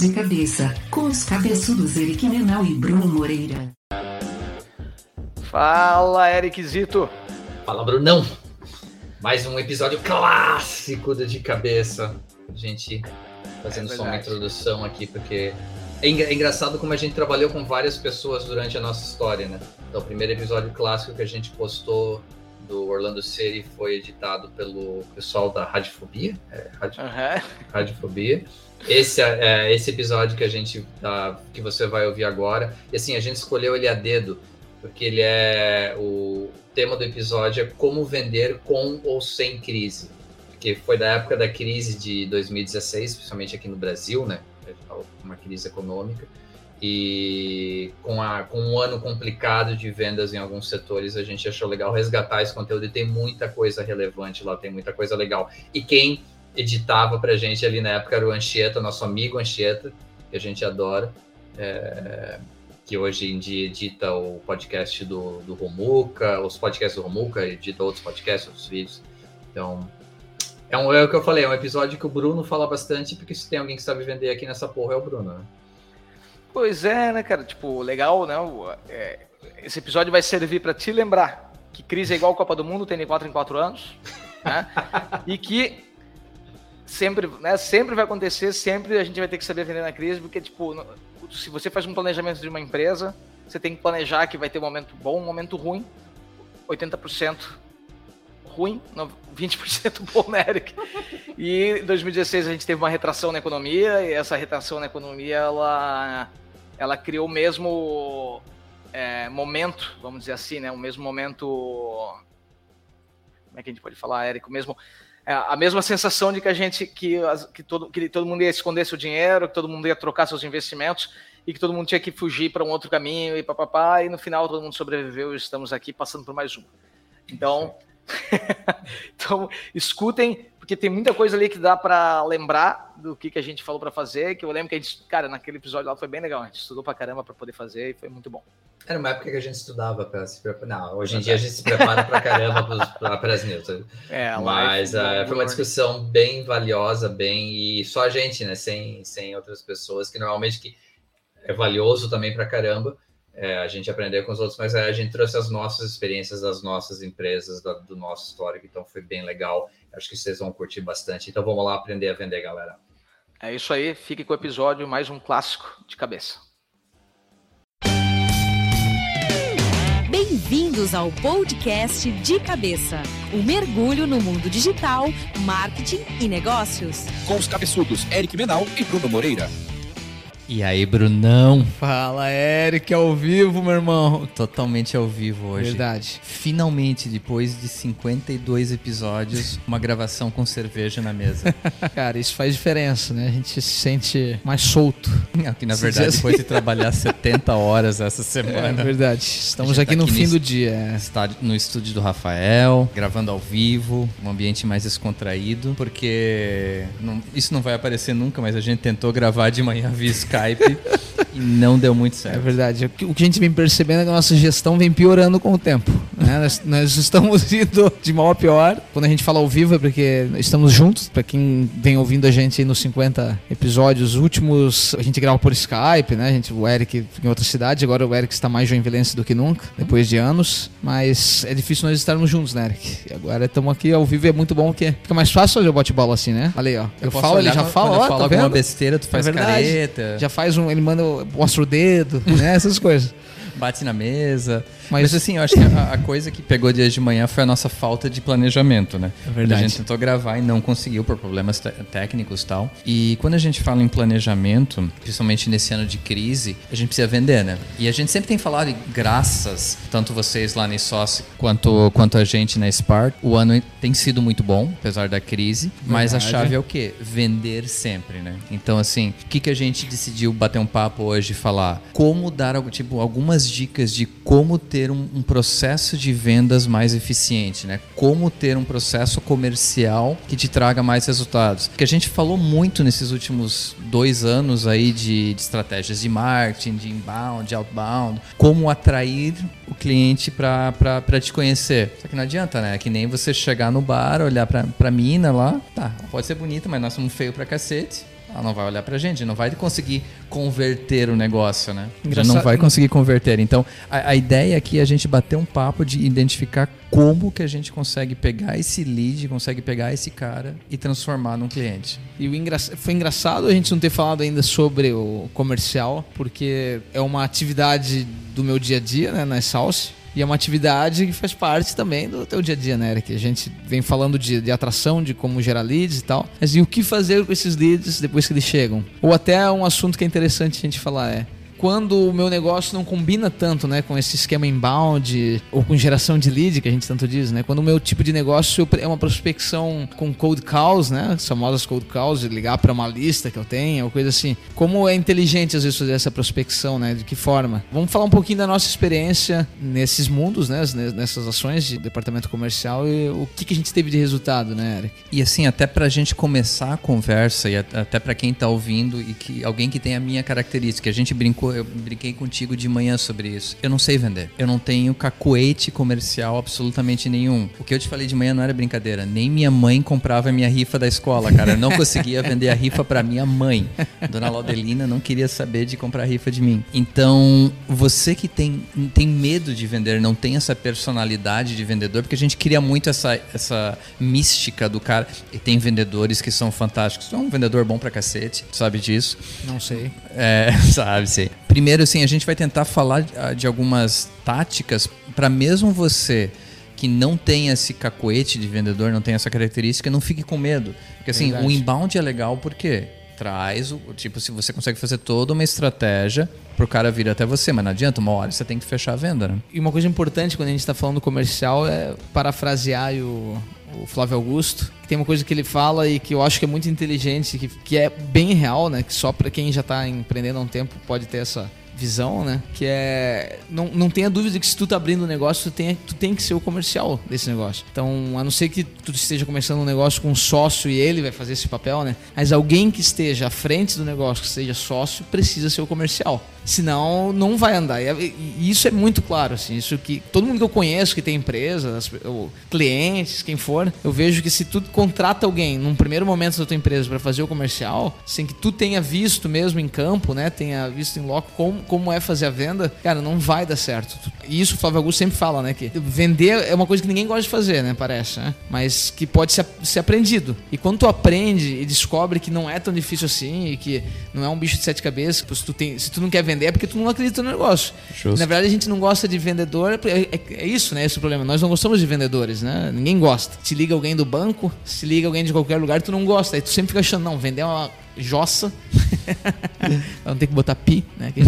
De cabeça, com os cabeçudos Eric Menal e Bruno Moreira. Fala, Eric Zito. Fala, Brunão. Mais um episódio clássico do De Cabeça. A gente fazendo É só uma introdução aqui, porque é é engraçado como a gente trabalhou com várias pessoas durante a nossa história, né? Então, o primeiro episódio clássico que a gente postou do Orlando City foi editado pelo pessoal da Radiofobia. É, Aham. Radiofobia. Esse é, é esse episódio que a gente tá, que você vai ouvir agora. E assim, a gente escolheu ele a dedo, porque ele é o tema do episódio é como vender com ou sem crise. Porque foi da época da crise de 2016, principalmente aqui no Brasil, né? Uma crise econômica. E com, a, com um ano complicado de vendas em alguns setores, a gente achou legal resgatar esse conteúdo e tem muita coisa relevante lá, tem muita coisa legal. E quem editava pra gente ali na época era o Anchieta, nosso amigo Anchieta, que a gente adora, é, que hoje em dia edita o podcast do, do Romuca, os podcasts do Romuca, edita outros podcasts, outros vídeos. Então, é, um, é o que eu falei, é um episódio que o Bruno fala bastante, porque se tem alguém que sabe vender aqui nessa porra é o Bruno, né? Pois é, né, cara? Tipo, legal, né? É, esse episódio vai servir pra te lembrar que crise é igual Copa do Mundo, tem de 4 em 4 anos, né? e que sempre, né, sempre vai acontecer, sempre a gente vai ter que saber vender na crise, porque, tipo, se você faz um planejamento de uma empresa, você tem que planejar que vai ter um momento bom, um momento ruim, 80% ruim, no- 20% bom, né, Eric? E em 2016 a gente teve uma retração na economia, e essa retração na economia, ela, ela criou o mesmo é, momento, vamos dizer assim, né, o mesmo momento... Como é que a gente pode falar, Eric? O mesmo é, a mesma sensação de que a gente que, que, todo, que todo mundo ia esconder seu dinheiro, que todo mundo ia trocar seus investimentos e que todo mundo tinha que fugir para um outro caminho e papapá, e no final todo mundo sobreviveu e estamos aqui passando por mais um. Então, então escutem, porque tem muita coisa ali que dá para lembrar do que, que a gente falou para fazer, que eu lembro que a gente, cara, naquele episódio lá foi bem legal, a gente estudou pra caramba para poder fazer e foi muito bom. Era uma época que a gente estudava para se preparar. Não, hoje em dia a gente se prepara pra caramba para as news. É, a Mas ah, foi uma discussão bem valiosa, bem e só a gente, né? Sem, sem outras pessoas que normalmente que é valioso também pra caramba. é, a gente aprender com os outros, mas é, a gente trouxe as nossas experiências das nossas empresas, da- do nosso histórico, então foi bem legal. Acho que vocês vão curtir bastante. Então vamos lá aprender a vender, galera. É isso aí, fique com o episódio, mais um clássico de cabeça. Bem-vindos ao podcast De Cabeça, um mergulho no mundo digital, marketing e negócios. com os cabeçudos Eric Menal e Bruno Moreira. E aí, Brunão? Fala, Eric, ao vivo, meu irmão. Totalmente ao vivo hoje. Verdade. Finalmente, depois de 52 episódios, uma gravação com cerveja na mesa. Cara, isso faz diferença, né? A gente se sente mais solto. Aqui, na Se verdade, assim. depois de trabalhar 70 horas essa É semana. verdade. Estamos aqui tá no aqui fim nesse- do dia. é. Está no estúdio do Rafael, gravando ao vivo, um ambiente mais descontraído, porque não- isso não vai aparecer nunca, mas a gente tentou gravar de manhã via Skype e não deu muito É certo. verdade. O que o que a gente vem percebendo é que a nossa gestão vem piorando com o tempo. Né? nós, nós estamos indo de mal a pior. Quando a gente fala ao vivo é porque estamos juntos. Pra quem vem ouvindo a gente aí nos 50 episódios últimos, a gente grava por Skype, né? A gente, o Eric em outra cidade, agora o Eric está mais joinvilense do que nunca, depois de anos. Mas é difícil nós estarmos juntos, né, Eric? Agora estamos aqui ao vivo e é muito bom porque fica mais fácil fazer o bate-bola assim, né? Olha aí, ó. Eu, posso falo, ele já fala, ó, eu tá alguma vendo? besteira, tu faz É careta, Já faz um, ele manda, mostra o dedo, né? Essas coisas. bate na mesa. Mas- Mas, assim, eu acho que a, a coisa que pegou desde de manhã foi a nossa falta de planejamento, né? É verdade. A gente tentou gravar e não conseguiu por problemas técnicos e tal. E quando a gente fala em planejamento, principalmente nesse ano de crise, a gente precisa vender, né? E a gente sempre tem falado, e graças, tanto vocês lá na Sócio quanto, quanto a gente na Spark, o ano tem sido muito bom, apesar da crise. Mas a chave é o quê? Vender sempre, né? Então, assim, o que, que a gente decidiu bater um papo hoje e falar? Como dar, tipo, algumas dicas de como ter um, um processo de vendas mais eficiente, né? Como ter um processo comercial que te traga mais resultados. Porque a gente falou muito nesses últimos dois anos aí de, de estratégias de marketing, de inbound, de outbound, como atrair o cliente para te conhecer. Só que não adianta, né? É que nem você chegar no bar, olhar pra, pra mina lá, tá, pode ser bonita, mas nós somos feio pra cacete. Ela não vai olhar pra gente, não vai conseguir converter o negócio, né? Já Engraçado- não vai conseguir converter. Então, a, a ideia aqui é a gente bater um papo de identificar como que a gente consegue pegar esse lead, consegue pegar esse cara e transformar num cliente. E engra... foi engraçado a gente não ter falado ainda sobre o comercial, porque é uma atividade do meu dia a dia, né, na Salse. E é uma atividade que faz parte também do teu dia a dia, né, Eric? A gente vem falando de, de atração, de como gerar leads e tal. Mas e o que fazer com esses leads depois que eles chegam? Ou até um assunto que é interessante a gente falar é quando o meu negócio não combina tanto, né, com esse esquema inbound ou com geração de lead que a gente tanto diz, né? Quando o meu tipo de negócio é uma prospecção com cold calls, né, as famosas cold calls, ligar para uma lista que eu tenho, ou coisa assim. Como é inteligente às vezes fazer essa prospecção, né? De que forma? Vamos falar um pouquinho da nossa experiência nesses mundos, né, nessas ações de departamento comercial e o que que a gente teve de resultado, né, Eric? E assim, até pra gente começar a conversa e a- até pra quem tá ouvindo e que alguém que tem a minha característica, a gente brincou, eu brinquei contigo de manhã sobre isso. Eu não sei vender. Eu não tenho cacuete comercial absolutamente nenhum. O que eu te falei de manhã não era brincadeira. Nem minha mãe comprava a minha rifa da escola, cara. Eu não conseguia vender a rifa pra minha mãe. Dona Laudelina não queria saber de comprar rifa de mim. Então, você que tem, tem medo de vender, não tem essa personalidade de vendedor, porque a gente cria muito essa, essa mística do cara. E tem vendedores que são fantásticos. Tu é um vendedor bom pra cacete, tu sabe disso. Não sei. É, sabe, sim. Primeiro, assim, a gente vai tentar falar ah, de algumas táticas para mesmo você que não tem esse cacoete de vendedor, não tem essa característica, não fique com medo. Porque assim, Verdade. o inbound é legal porque traz o tipo se você consegue fazer toda uma estratégia pro cara vir até você, mas não adianta, uma hora você tem que fechar a venda, né? E uma coisa importante quando a gente está falando comercial é parafrasear o, o Flávio Augusto, que tem uma coisa que ele fala e que eu acho que é muito inteligente, que, que é bem real, né? Que só para quem já está empreendendo há um tempo pode ter essa visão, né? Que é. Não, não tenha dúvida que se tu tá abrindo um negócio, tu tem, tu tem que ser o comercial desse negócio. Então, a não ser que tu esteja começando um negócio com um sócio e ele vai fazer esse papel, né? Mas alguém que esteja à frente do negócio, que seja sócio, precisa ser o comercial. Senão, não vai andar. E, e isso é muito claro, assim. Isso que todo mundo que eu conheço que tem empresa, clientes, quem for, eu vejo que se tu contrata alguém num primeiro momento da tua empresa para fazer o comercial, sem que tu tenha visto mesmo em campo, né? Tenha visto em loco como, como é fazer a venda, cara, não vai dar certo. E isso o Flávio Augusto sempre fala, né? Que vender é uma coisa que ninguém gosta de fazer, né? Parece, né? Mas que pode ser, ser aprendido. E quando tu aprende e descobre que não é tão difícil assim e que não é um bicho de sete cabeças, se tu, tem, se tu não quer vender é porque tu não acredita no negócio. Justo. Na verdade, a gente não gosta de vendedor. É, é- é isso, né? Esse é o problema. Nós não gostamos de vendedores, né? Ninguém gosta. Se liga alguém do banco, se liga alguém de qualquer lugar, tu não gosta. Aí tu sempre fica achando, não, vender é uma jossa. não tem que botar pi, né?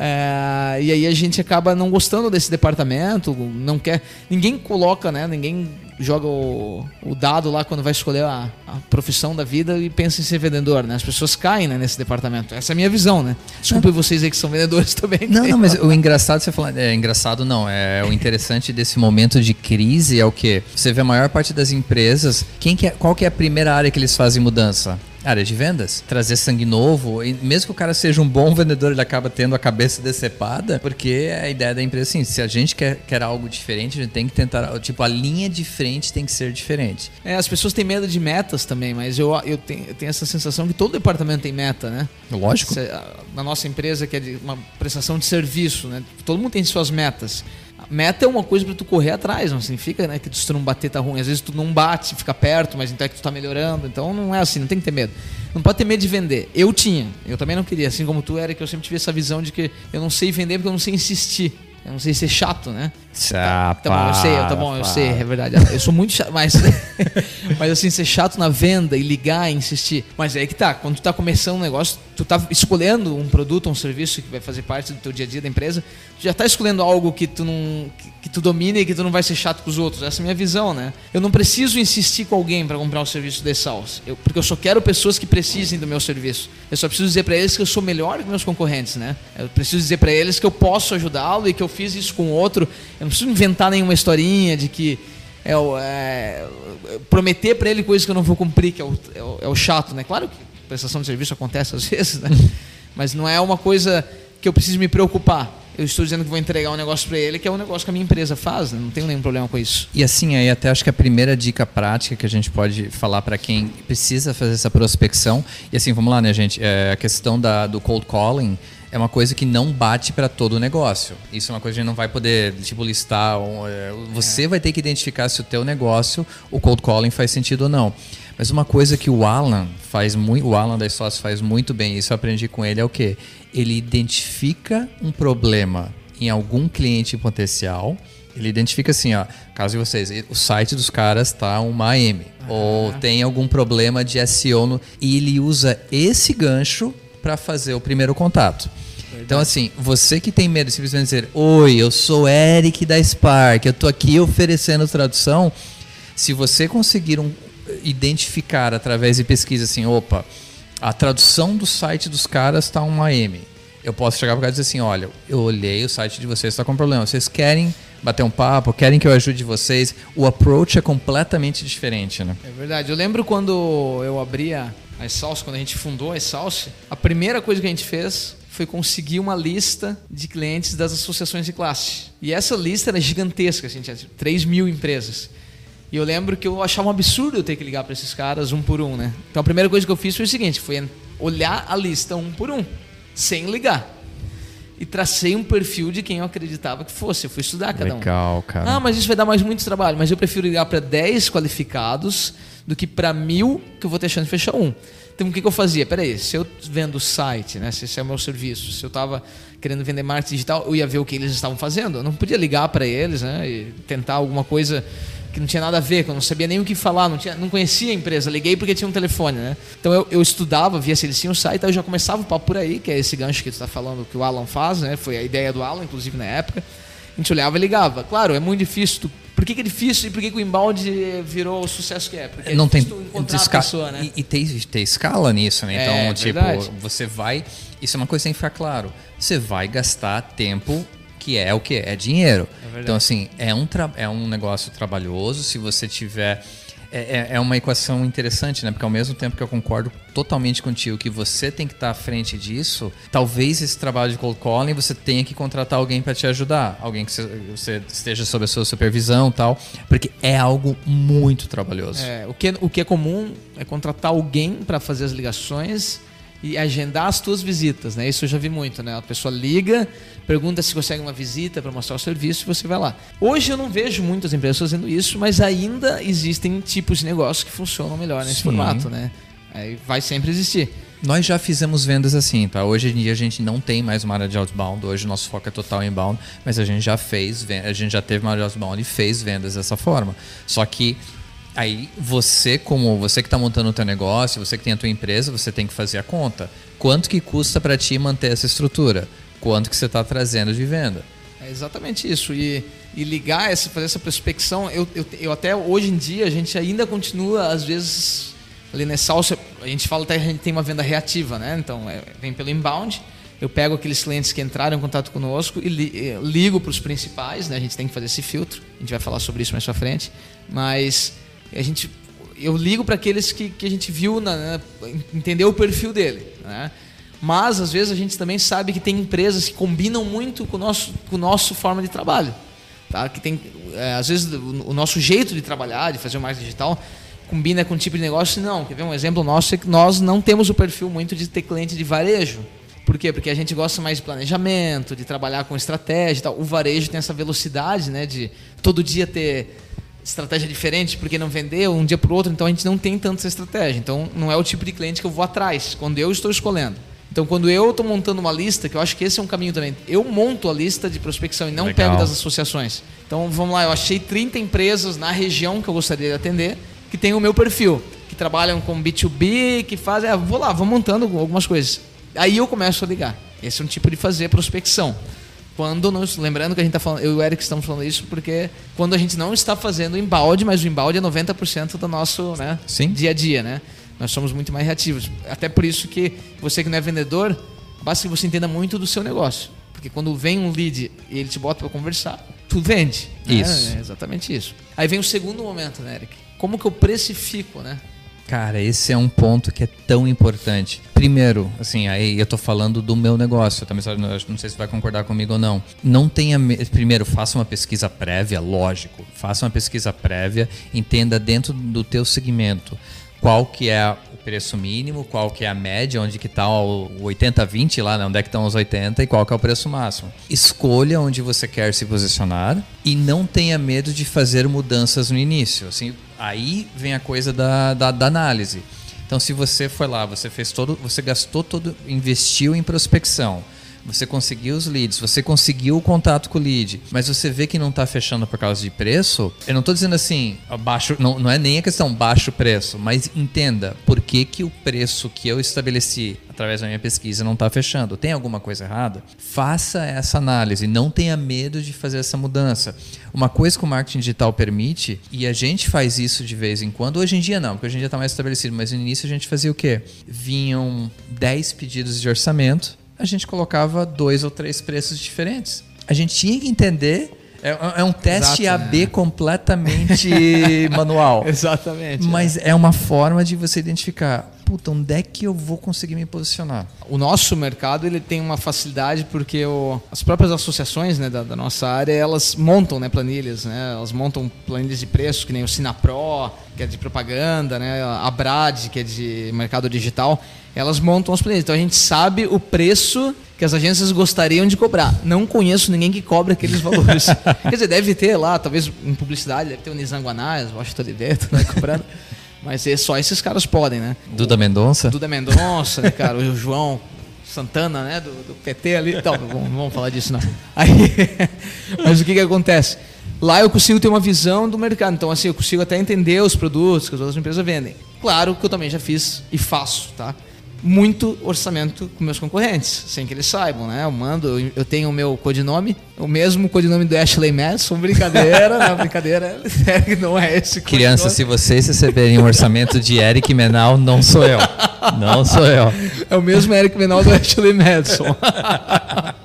É, e aí a gente acaba não gostando desse departamento, não quer. Ninguém coloca, né? Ninguém joga o, o dado lá quando vai escolher a, a profissão da vida e pensa em ser vendedor, né? As pessoas caem né, nesse departamento. Essa é a minha visão, né? Desculpe vocês aí que são vendedores também. Não, não, mas o engraçado você falar. É engraçado não. É o interessante desse momento de crise é o que você vê a maior parte das empresas. Quem que é, qual que é a primeira área que eles fazem mudança? Área de vendas, trazer sangue novo, e mesmo que o cara seja um bom vendedor, ele acaba tendo a cabeça decepada, porque a ideia da empresa é assim, se a gente quer, quer algo diferente, a gente tem que tentar, tipo, a linha de frente tem que ser diferente. É, as pessoas têm medo de metas também, mas eu, eu, tenho, eu tenho essa sensação que todo departamento tem meta, né? Lógico. Na nossa empresa, que é de uma prestação de serviço, né? Todo mundo tem suas metas. Meta é uma coisa pra tu correr atrás, não significa né, que se tu não bater tá ruim. Às vezes tu não bate, fica perto, mas então é que tu tá melhorando. Então não é assim, não tem que ter medo. Não pode ter medo de vender. Eu tinha, eu também não queria. Assim como tu, era que eu sempre tive essa visão de que eu não sei vender porque eu não sei insistir. Eu não sei ser chato, né? Tá bom, eu sei, tá bom, eu sei, é verdade. Eu sou muito chato, mas, mas assim, ser chato na venda e ligar e insistir. Mas é que tá, quando tu tá começando um negócio, tu tá escolhendo um produto, um serviço que vai fazer parte do teu dia a dia da empresa, tu já tá escolhendo algo que tu não que, que tu domina e que tu não vai ser chato com os outros. Essa é a minha visão, né? Eu não preciso insistir com alguém para comprar o serviço de Salsa, eu, porque eu só quero pessoas que precisem do meu serviço. Eu só preciso dizer para eles que eu sou melhor que meus concorrentes, né? Eu preciso dizer para eles que eu posso ajudá-lo e que eu fiz isso com outro. Eu não preciso inventar nenhuma historinha de que é, é, prometer para ele coisas que eu não vou cumprir, que é o, é o- é o chato, né? Claro que prestação de serviço acontece às vezes, né? Mas não é uma coisa que eu preciso me preocupar. eu estou dizendo que vou entregar um negócio para ele, que é um negócio que a minha empresa faz, né? não tenho nenhum problema com isso. E assim, aí até acho que a primeira dica prática que a gente pode falar para quem precisa fazer essa prospecção, e assim, vamos lá, né, gente? É, a questão da, do cold calling é uma coisa que não bate para todo o negócio. Isso é uma coisa que a gente não vai poder, tipo, listar. é, Você vai ter que identificar se o teu negócio, o cold calling faz sentido ou não. Mas uma coisa que o Alan faz muito, o Alan da Sócios faz muito bem, isso eu aprendi com ele, é o quê? Ele identifica um problema em algum cliente potencial, ele identifica assim, ó, caso de vocês, o site dos caras tá uma AM, ou tem algum problema de SEO, no, e ele usa esse gancho para fazer o primeiro contato. Então, assim, você que tem medo de simplesmente dizer, oi, eu sou Eric da Spark, eu tô aqui oferecendo tradução, se você conseguir um- identificar através de pesquisa assim, opa, a tradução do site dos caras está uma M. Eu posso chegar para cá e dizer assim, olha, eu olhei o site de vocês, está com problema. Vocês querem bater um papo, querem que eu ajude vocês? O approach é completamente diferente, né? É verdade. Eu lembro quando eu abri a a Exalce, quando a gente fundou a Exalce, a primeira coisa que a gente fez foi conseguir uma lista de clientes das associações de classe. E essa lista era gigantesca, assim, tinha 3 mil empresas. E eu lembro que eu achava um absurdo eu ter que ligar para esses caras um por um, né? Então a primeira coisa que eu fiz foi o seguinte, foi olhar a lista um por um, sem ligar. E tracei um perfil de quem eu acreditava que fosse. Eu fui estudar cada um. Legal, cara. Ah, mas isso vai dar mais muito trabalho. Mas eu prefiro ligar para 10 qualificados do que para mil que eu vou ter chance de fechar um. Então o que, que eu fazia? Peraí, se eu vendo site, né? Se esse é o meu serviço, se eu estava querendo vender marketing digital, eu ia ver o que eles estavam fazendo. Eu não podia ligar para eles, né? E tentar alguma coisa que não tinha nada a ver, que eu não sabia nem o que falar, não, tinha, não conhecia a empresa. Liguei porque tinha um telefone, né? Então eu, eu estudava, via se eles tinham site, aí eu já começava o papo por aí, que é esse gancho que tu está falando que o Alan faz, né? Foi a ideia do Alan, inclusive na época. A gente olhava e ligava. Claro, é muito difícil. Tu, por que, que é difícil e por que, que o inbound virou o sucesso que é? Porque é não tem esca- pessoa, né? e, e tem, tem escala nisso, né? Então, É, tipo, verdade. você vai. Isso é uma coisa que tem que ficar claro. Você vai gastar tempo que é o que é dinheiro. verdade. então, assim, é um, é um negócio trabalhoso. Se você tiver. É, é- é uma equação interessante, né? Porque ao mesmo tempo que eu concordo totalmente contigo que você tem que estar à frente disso, talvez esse trabalho de cold calling você tenha que contratar alguém para te ajudar, alguém que você, esteja sob a sua supervisão, e tal, porque é algo muito trabalhoso. É, o, que, o que é comum é contratar alguém para fazer as ligações e agendar as tuas visitas, né? Isso eu já vi muito, né? A pessoa liga, pergunta se consegue uma visita para mostrar o serviço e você vai lá. Hoje eu não vejo muitas empresas fazendo isso, mas ainda existem tipos de negócio que funcionam melhor nesse Sim. formato, né? Aí vai sempre existir. Nós já fizemos vendas assim, tá? Hoje em dia a gente não tem mais uma área de outbound, hoje o nosso foco é total inbound, mas a gente já fez, a gente já teve uma área de outbound e fez vendas dessa forma. Só que aí você, como você que está montando o teu negócio, você que tem a tua empresa, você tem que fazer a conta. Quanto que custa para ti manter essa estrutura? Quanto que você está trazendo de venda? É exatamente isso. E, e ligar, essa, fazer essa prospecção, eu, eu, eu até hoje em dia, a gente ainda continua, às vezes, ali na Salsa, a gente fala até que a gente tem uma venda reativa, né? Então, é, vem pelo inbound, eu pego aqueles clientes que entraram em contato conosco e li, ligo para os principais, né? A gente tem que fazer esse filtro, a gente vai falar sobre isso mais pra frente, mas a gente... Eu ligo para aqueles que, que a gente viu, na, na- entendeu o perfil dele, né? Mas às vezes a gente também sabe que tem empresas que combinam muito com o nosso, com o nosso forma de trabalho. Tá? Que tem, é, às vezes o, o nosso jeito de trabalhar, de fazer o marketing digital, combina com o tipo de negócio. Não, quer ver um exemplo nosso? É que nós não temos o perfil muito de ter cliente de varejo. Por quê? Porque a gente gosta mais de planejamento, de trabalhar com estratégia e tal. O varejo tem essa velocidade, né? De todo dia ter estratégia diferente, porque não vendeu um dia para o outro, então a gente não tem tanto essa estratégia. Então não é o tipo de cliente que eu vou atrás, quando eu estou escolhendo. Então quando eu estou montando uma lista, que eu acho que esse é um caminho também, eu monto a lista de prospecção e não Legal. pego das associações. Então vamos lá, eu achei 30 empresas na região que eu gostaria de atender, que tem o meu perfil, que trabalham com B2B, que fazem, ah, vou lá, vou montando algumas coisas. Aí eu começo a ligar. Esse é um tipo de fazer prospecção. Quando nós, lembrando que a gente está falando, eu e o Eric estamos falando isso porque quando a gente não está fazendo embalde, mas o embalde é 90% do nosso né, Sim. dia a dia, né? Nós somos muito mais reativos. Até por isso que você que não é vendedor, basta que você entenda muito do seu negócio. Porque quando vem um lead e ele te bota para conversar, tu vende. né? Isso. É exatamente isso. Aí vem o segundo momento, né, Eric? Como que eu precifico, né? Cara, esse é um ponto que é tão importante. Primeiro, assim, aí eu tô falando do meu negócio, também não sei se vai concordar comigo ou não. Não tenha me- primeiro, faça uma pesquisa prévia, lógico. Faça uma pesquisa prévia, entenda dentro do teu segmento qual que é o preço mínimo, qual que é a média, onde que tá o 80-20 lá, né? onde é que estão os 80 e qual que é o preço máximo. Escolha onde você quer se posicionar e não tenha medo de fazer mudanças no início. Assim, aí vem a coisa da, da, da análise. Então, se você foi lá, você fez todo, você gastou todo, investiu em prospecção, você conseguiu os leads, você conseguiu o contato com o lead, mas você vê que não está fechando por causa de preço, eu não estou dizendo assim, baixo, não, não é nem a questão baixo preço, mas entenda por que, que o preço que eu estabeleci através da minha pesquisa não está fechando. Tem alguma coisa errada? Faça essa análise, não tenha medo de fazer essa mudança. Uma coisa que o marketing digital permite, e a gente faz isso de vez em quando, hoje em dia não, porque hoje em dia está mais estabelecido, mas no início a gente fazia o quê? Vinham 10 pedidos de orçamento, a gente colocava dois ou três preços diferentes. A gente tinha que entender. É, é um teste Exato, AB né? completamente manual. Exatamente. Mas é uma forma de você identificar, puta, onde é que eu vou conseguir me posicionar? o nosso mercado ele tem uma facilidade porque o- as próprias associações né, da, da nossa área elas montam né, planilhas, né, elas montam planilhas de preço que nem o Sinapro que é de propaganda, né, a Brad que é de mercado digital, elas montam as planilhas. Então a gente sabe o preço que as agências gostariam de cobrar. Não conheço ninguém que cobre aqueles valores. Quer dizer, deve ter lá, talvez em publicidade, deve ter o Nizam Guanais, o Washington Oliveto né, cobrando. Mas é só esses caras podem, né? Duda Mendonça? Duda Mendonça, né, cara? O João Santana, né? Do, do PT ali. Então, não vamos, não vamos falar disso, não. Aí, mas o que que acontece? Lá eu consigo ter uma visão do mercado. Então, assim, eu consigo até entender os produtos que as outras empresas vendem. Claro que eu também já fiz e faço, tá? Muito orçamento com meus concorrentes, sem que eles saibam, né? Eu mando, eu- tenho o meu codinome, o mesmo codinome do Ashley Madison, brincadeira, não, brincadeira, não é esse Crianças, se codinome. vocês receberem um orçamento de Eric Menal, não sou eu. Não sou eu. É o mesmo Eric Menal do Ashley Madison.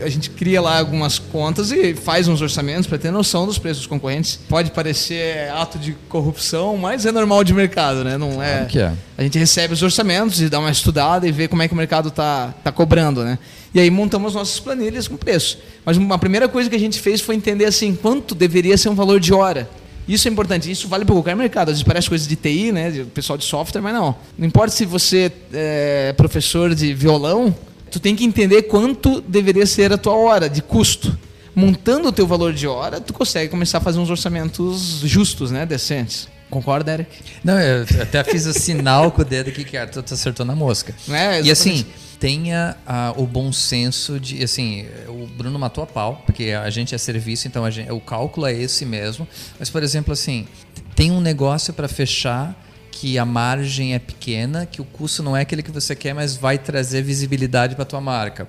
A gente cria lá algumas contas e faz uns orçamentos para ter noção dos preços dos concorrentes. Pode parecer ato de corrupção, mas é normal de mercado, né? Não é. Claro que é. A gente recebe os orçamentos e dá uma estudada e vê como é que o mercado tá, tá cobrando, né? E aí montamos nossas planilhas com preço. Mas uma primeira coisa que a gente fez foi entender assim quanto deveria ser um valor de hora. Isso é importante, isso vale para qualquer mercado. Às vezes parece coisa de TI, né? De pessoal de software, mas não. Não importa se você é professor de violão, tu tem que entender quanto deveria ser a tua hora de custo. Montando o teu valor de hora, tu consegue começar a fazer uns orçamentos justos, né? Decentes. Concorda, Eric? Não, eu até fiz o sinal com o dedo aqui que tu tu acertou na mosca. É, e assim, tenha ah, o bom senso de, assim, o Bruno matou a pau, porque a gente é serviço, então a gente- o cálculo é esse mesmo. Mas, por exemplo, assim, tem um negócio para fechar que a margem é pequena, que o custo não é aquele que você quer, mas vai trazer visibilidade para tua marca.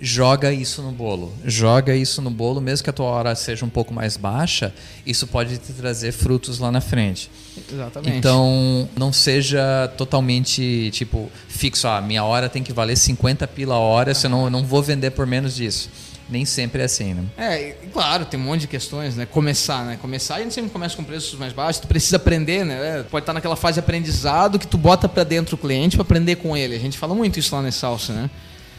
Joga isso no bolo. Joga isso no bolo, mesmo que a tua hora seja um pouco mais baixa, isso pode te trazer frutos lá na frente. Exatamente. Então, não seja totalmente, tipo, fixo. Ah, minha hora tem que valer 50 pila a hora, senão eu não vou vender por menos disso. Nem sempre é assim, né? É, claro, tem um monte de questões, né? Começar, né? Começar, a gente sempre começa com preços mais baixos, tu precisa aprender, né? Pode estar naquela fase de aprendizado que tu bota pra dentro o cliente pra aprender com ele. A gente fala muito isso lá na Salsa, né?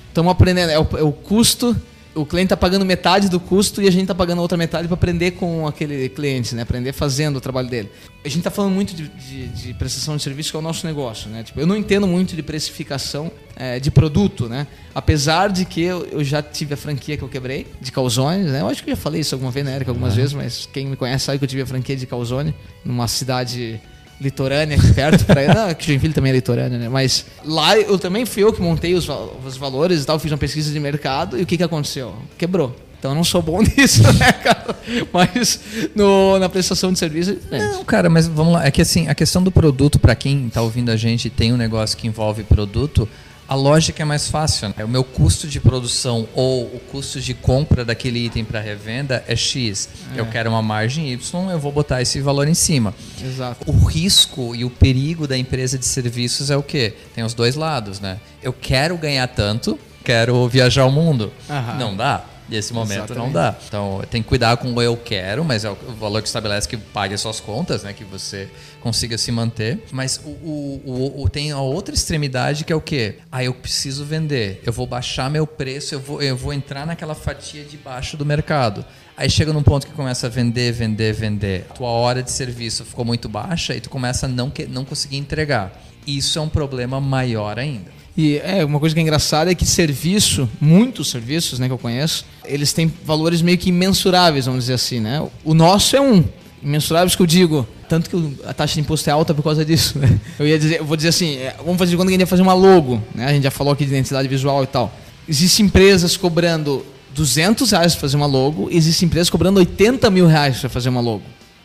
Estamos aprendendo, é o, é o custo, o cliente tá pagando metade do custo e a gente tá pagando a outra metade para aprender com aquele cliente, né? Aprender fazendo o trabalho dele. A gente tá falando muito de, de- de prestação de serviço, que é o nosso negócio, né? Tipo, eu não entendo muito de precificação é, de produto, né? Apesar de que eu, eu já tive a franquia que eu quebrei, de calzones, né? Eu acho que eu já falei isso alguma vez, né, Eric, algumas vezes, mas quem me conhece sabe que eu tive a franquia de calzone numa cidade litorânea aqui perto para não, que Joinville também é litorânea, né? Mas lá eu também fui eu que montei os, os valores e tal, fiz uma pesquisa de mercado e o que que aconteceu? Quebrou. Então eu não sou bom nisso, né, cara? Mas no, na prestação de serviço é. Não, cara, mas vamos lá. É que assim, a questão do produto, para quem tá ouvindo a gente e tem um negócio que envolve produto, a lógica é mais fácil. né? O meu custo de produção ou o custo de compra daquele item para revenda é X. Eu quero uma margem Y, eu vou botar esse valor em cima. Exato. O risco e o perigo da empresa de serviços é o quê? Tem os dois lados, né? Eu quero ganhar tanto, quero viajar o mundo. Aham. Não dá. Nesse momento não Exatamente. dá. Então tem que cuidar com o eu quero, mas é o valor que estabelece que pague as suas contas, né? Que você consiga se manter. Mas o, o- o- o- tem a outra extremidade que é o quê? Ah, eu preciso vender. Eu vou baixar meu preço, eu vou, eu vou entrar naquela fatia de baixo do mercado. Aí chega num ponto que começa a vender, vender, vender. Tua hora de serviço ficou muito baixa e tu começa a não, que- não conseguir entregar. Isso é um problema maior ainda. E é, uma coisa que é engraçada é que serviço, muitos serviços né, que eu conheço, eles têm valores meio que imensuráveis, vamos dizer assim, né? O nosso é um. Imensuráveis que eu digo. Tanto que a taxa de imposto é alta por causa disso. Né? Eu ia dizer, eu vou dizer assim, é, vamos fazer de quando a gente ia fazer uma logo, né? A gente já falou aqui de identidade visual e tal. Existem empresas cobrando 200 reais para fazer uma logo, existem empresas cobrando 80 mil reais para fazer uma logo.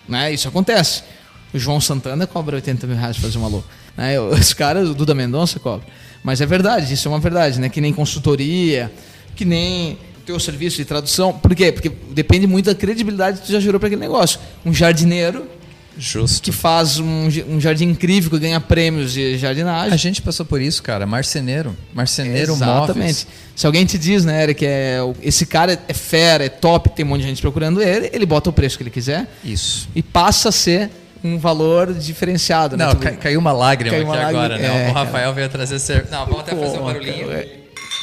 Né? Isso acontece. O João Santana cobra 80 mil reais pra fazer uma logo. Né? Os caras, o Duda Mendonça cobra. Mas é verdade, isso é uma verdade, né? Que nem consultoria, que nem teu serviço de tradução. Por quê? Porque depende muito da credibilidade que tu já gerou para aquele negócio. Um jardineiro Justo. que faz um, um jardim incrível, que ganha prêmios de jardinagem. A gente passou por isso, cara. Marceneiro. Marceneiro Exatamente. móveis. Se alguém te diz, né, Eric, é, esse cara é fera, é top, tem um monte de gente procurando ele, ele bota o preço que ele quiser Isso. e passa a ser um valor diferenciado. né? Não, Tu- cai- caiu uma lágrima Caiu aqui uma lágrima, agora, né? é, o Rafael veio trazer cerveja. Não, vamos até fazer um barulhinho.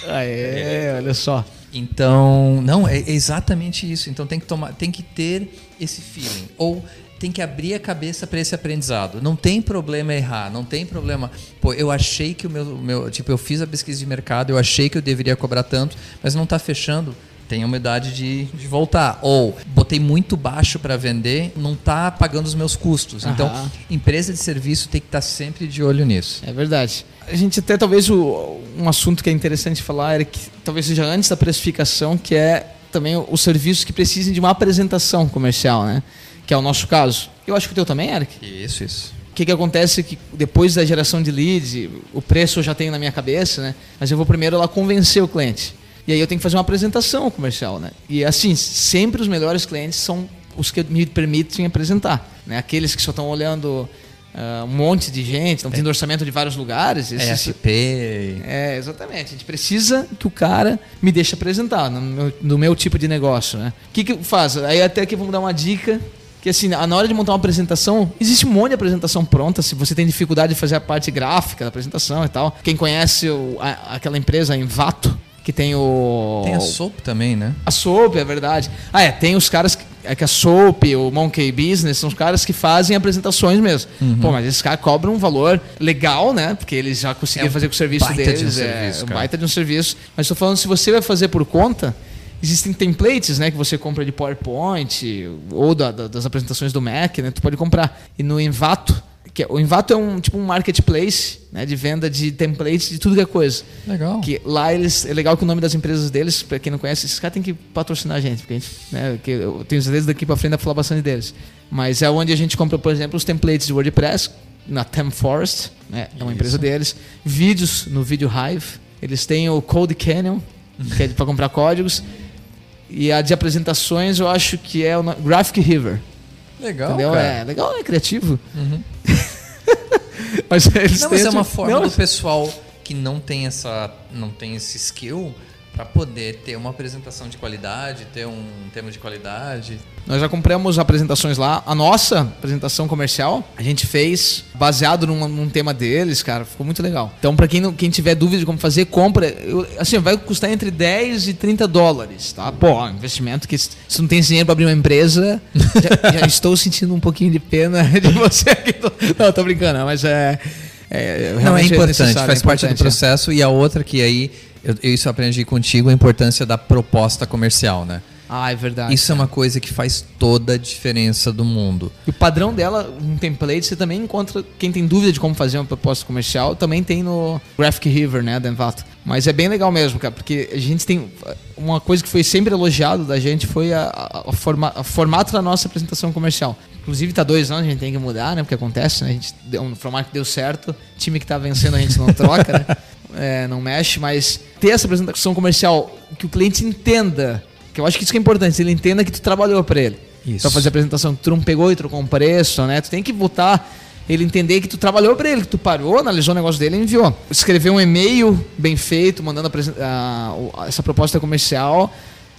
É, olha só. Então, não, é exatamente isso. Então tem que tomar, tem que ter esse feeling. Ou tem que abrir a cabeça para esse aprendizado. Não tem problema errar, não tem problema. Pô, eu achei que o meu, meu, tipo, eu fiz a pesquisa de mercado, eu achei que eu deveria cobrar tanto, mas não está fechando. Tem a humildade de, de voltar. Ou botei muito baixo para vender, não está pagando os meus custos. Então, empresa de serviço tem que estar sempre de olho nisso. É verdade. A gente até talvez o- um assunto que é interessante falar é que talvez seja antes da precificação, que é também os serviços que precisem de uma apresentação comercial, né? Que é o nosso caso. Eu acho que o teu também, Eric. Isso, isso. O que, que acontece é que depois da geração de leads, o preço eu já tenho na minha cabeça, né? Mas eu vou primeiro lá convencer o cliente. E aí eu tenho que fazer uma apresentação comercial, né? E assim, sempre os melhores clientes são os que me permitem apresentar, né? Aqueles que só estão olhando ah, um monte de gente, estão tendo orçamento de vários lugares. esses- EFP. é, exatamente. A gente precisa que o cara me deixe apresentar no meu, no meu tipo de negócio, né? O que que faz? Aí até que vamos dar uma dica que assim, na hora de montar uma apresentação, existe um monte de apresentação pronta, se você tem dificuldade de fazer a parte gráfica da apresentação e tal. Quem conhece o- a- aquela empresa Envato, que tem o Tem a Soap também, né? a Soap, é verdade. Ah, é, tem os caras que, é que a Soap, o Monkey Business, são os caras que fazem apresentações mesmo. Uhum. Pô, mas esses caras cobram um valor legal, né? Porque eles já conseguiram É um fazer com o serviço baita deles. de um é serviço, um cara. baita de um serviço. Mas tô falando, se você vai fazer por conta, existem templates, né? Que você compra de PowerPoint ou da- da- das apresentações do Mac, né? Tu pode comprar. E no Envato, que é- o Envato é um tipo um marketplace, né? De venda de templates de tudo que é coisa. Legal. Que lá eles. É legal que o nome das empresas deles, pra quem não conhece, esses caras têm que patrocinar a gente, porque a gente, né, que eu tenho certeza daqui pra frente pra falar bastante deles. Mas é onde a gente compra, por exemplo, os templates de WordPress, na Tem Forest, né? É uma empresa deles. Vídeos no Video Hive. Eles têm o Code Canyon, que é pra comprar códigos. E a de apresentações eu acho que é o Graphic River. Legal, entendeu? cara. É legal, é criativo. mas eles Não, têm mas é uma forma Não, do pessoal que não tem essa, não tem esse skill para poder ter uma apresentação de qualidade, ter um tema de qualidade. Nós já compramos apresentações lá. A nossa apresentação comercial a gente fez baseado num, num tema deles, cara. Ficou muito legal. Então, pra quem, não- quem tiver dúvida de como fazer, compra. Eu- assim, vai custar entre 10 e 30 dólares, tá? Pô, ó, investimento que se você não tem dinheiro pra abrir uma empresa, já, já estou sentindo um pouquinho de pena de você aqui. Não, tô brincando, mas é. é Não, é realmente importante, necessário, faz é parte do importante, é. processo. E a outra que aí, eu, isso eu aprendi contigo, a importância da proposta comercial, né? Ah, é verdade. Isso é uma coisa que faz toda a diferença do mundo. E o padrão dela, um template, você também encontra. Quem tem dúvida de como fazer uma proposta comercial, também tem no Graphic River, né, da Envato. Mas é bem legal mesmo, cara, porque a gente tem. Uma coisa que foi sempre elogiado da gente foi a, a, a forma, a formato da nossa apresentação comercial. Inclusive, tá dois anos, a gente tem que mudar, né? Porque acontece, né? A gente deu um formato que deu certo, time que tá vencendo a gente não troca, né? É, não mexe, mas ter essa apresentação comercial que o cliente entenda, que eu acho que isso que é importante, ele entenda que tu trabalhou para ele Isso. pra fazer a apresentação, que tu não pegou e trocou um preço, né? Tu tem que botar ele entender que tu trabalhou pra ele, que tu parou, analisou o negócio dele e enviou. Escrever um e-mail bem feito, mandando a a- o- essa proposta comercial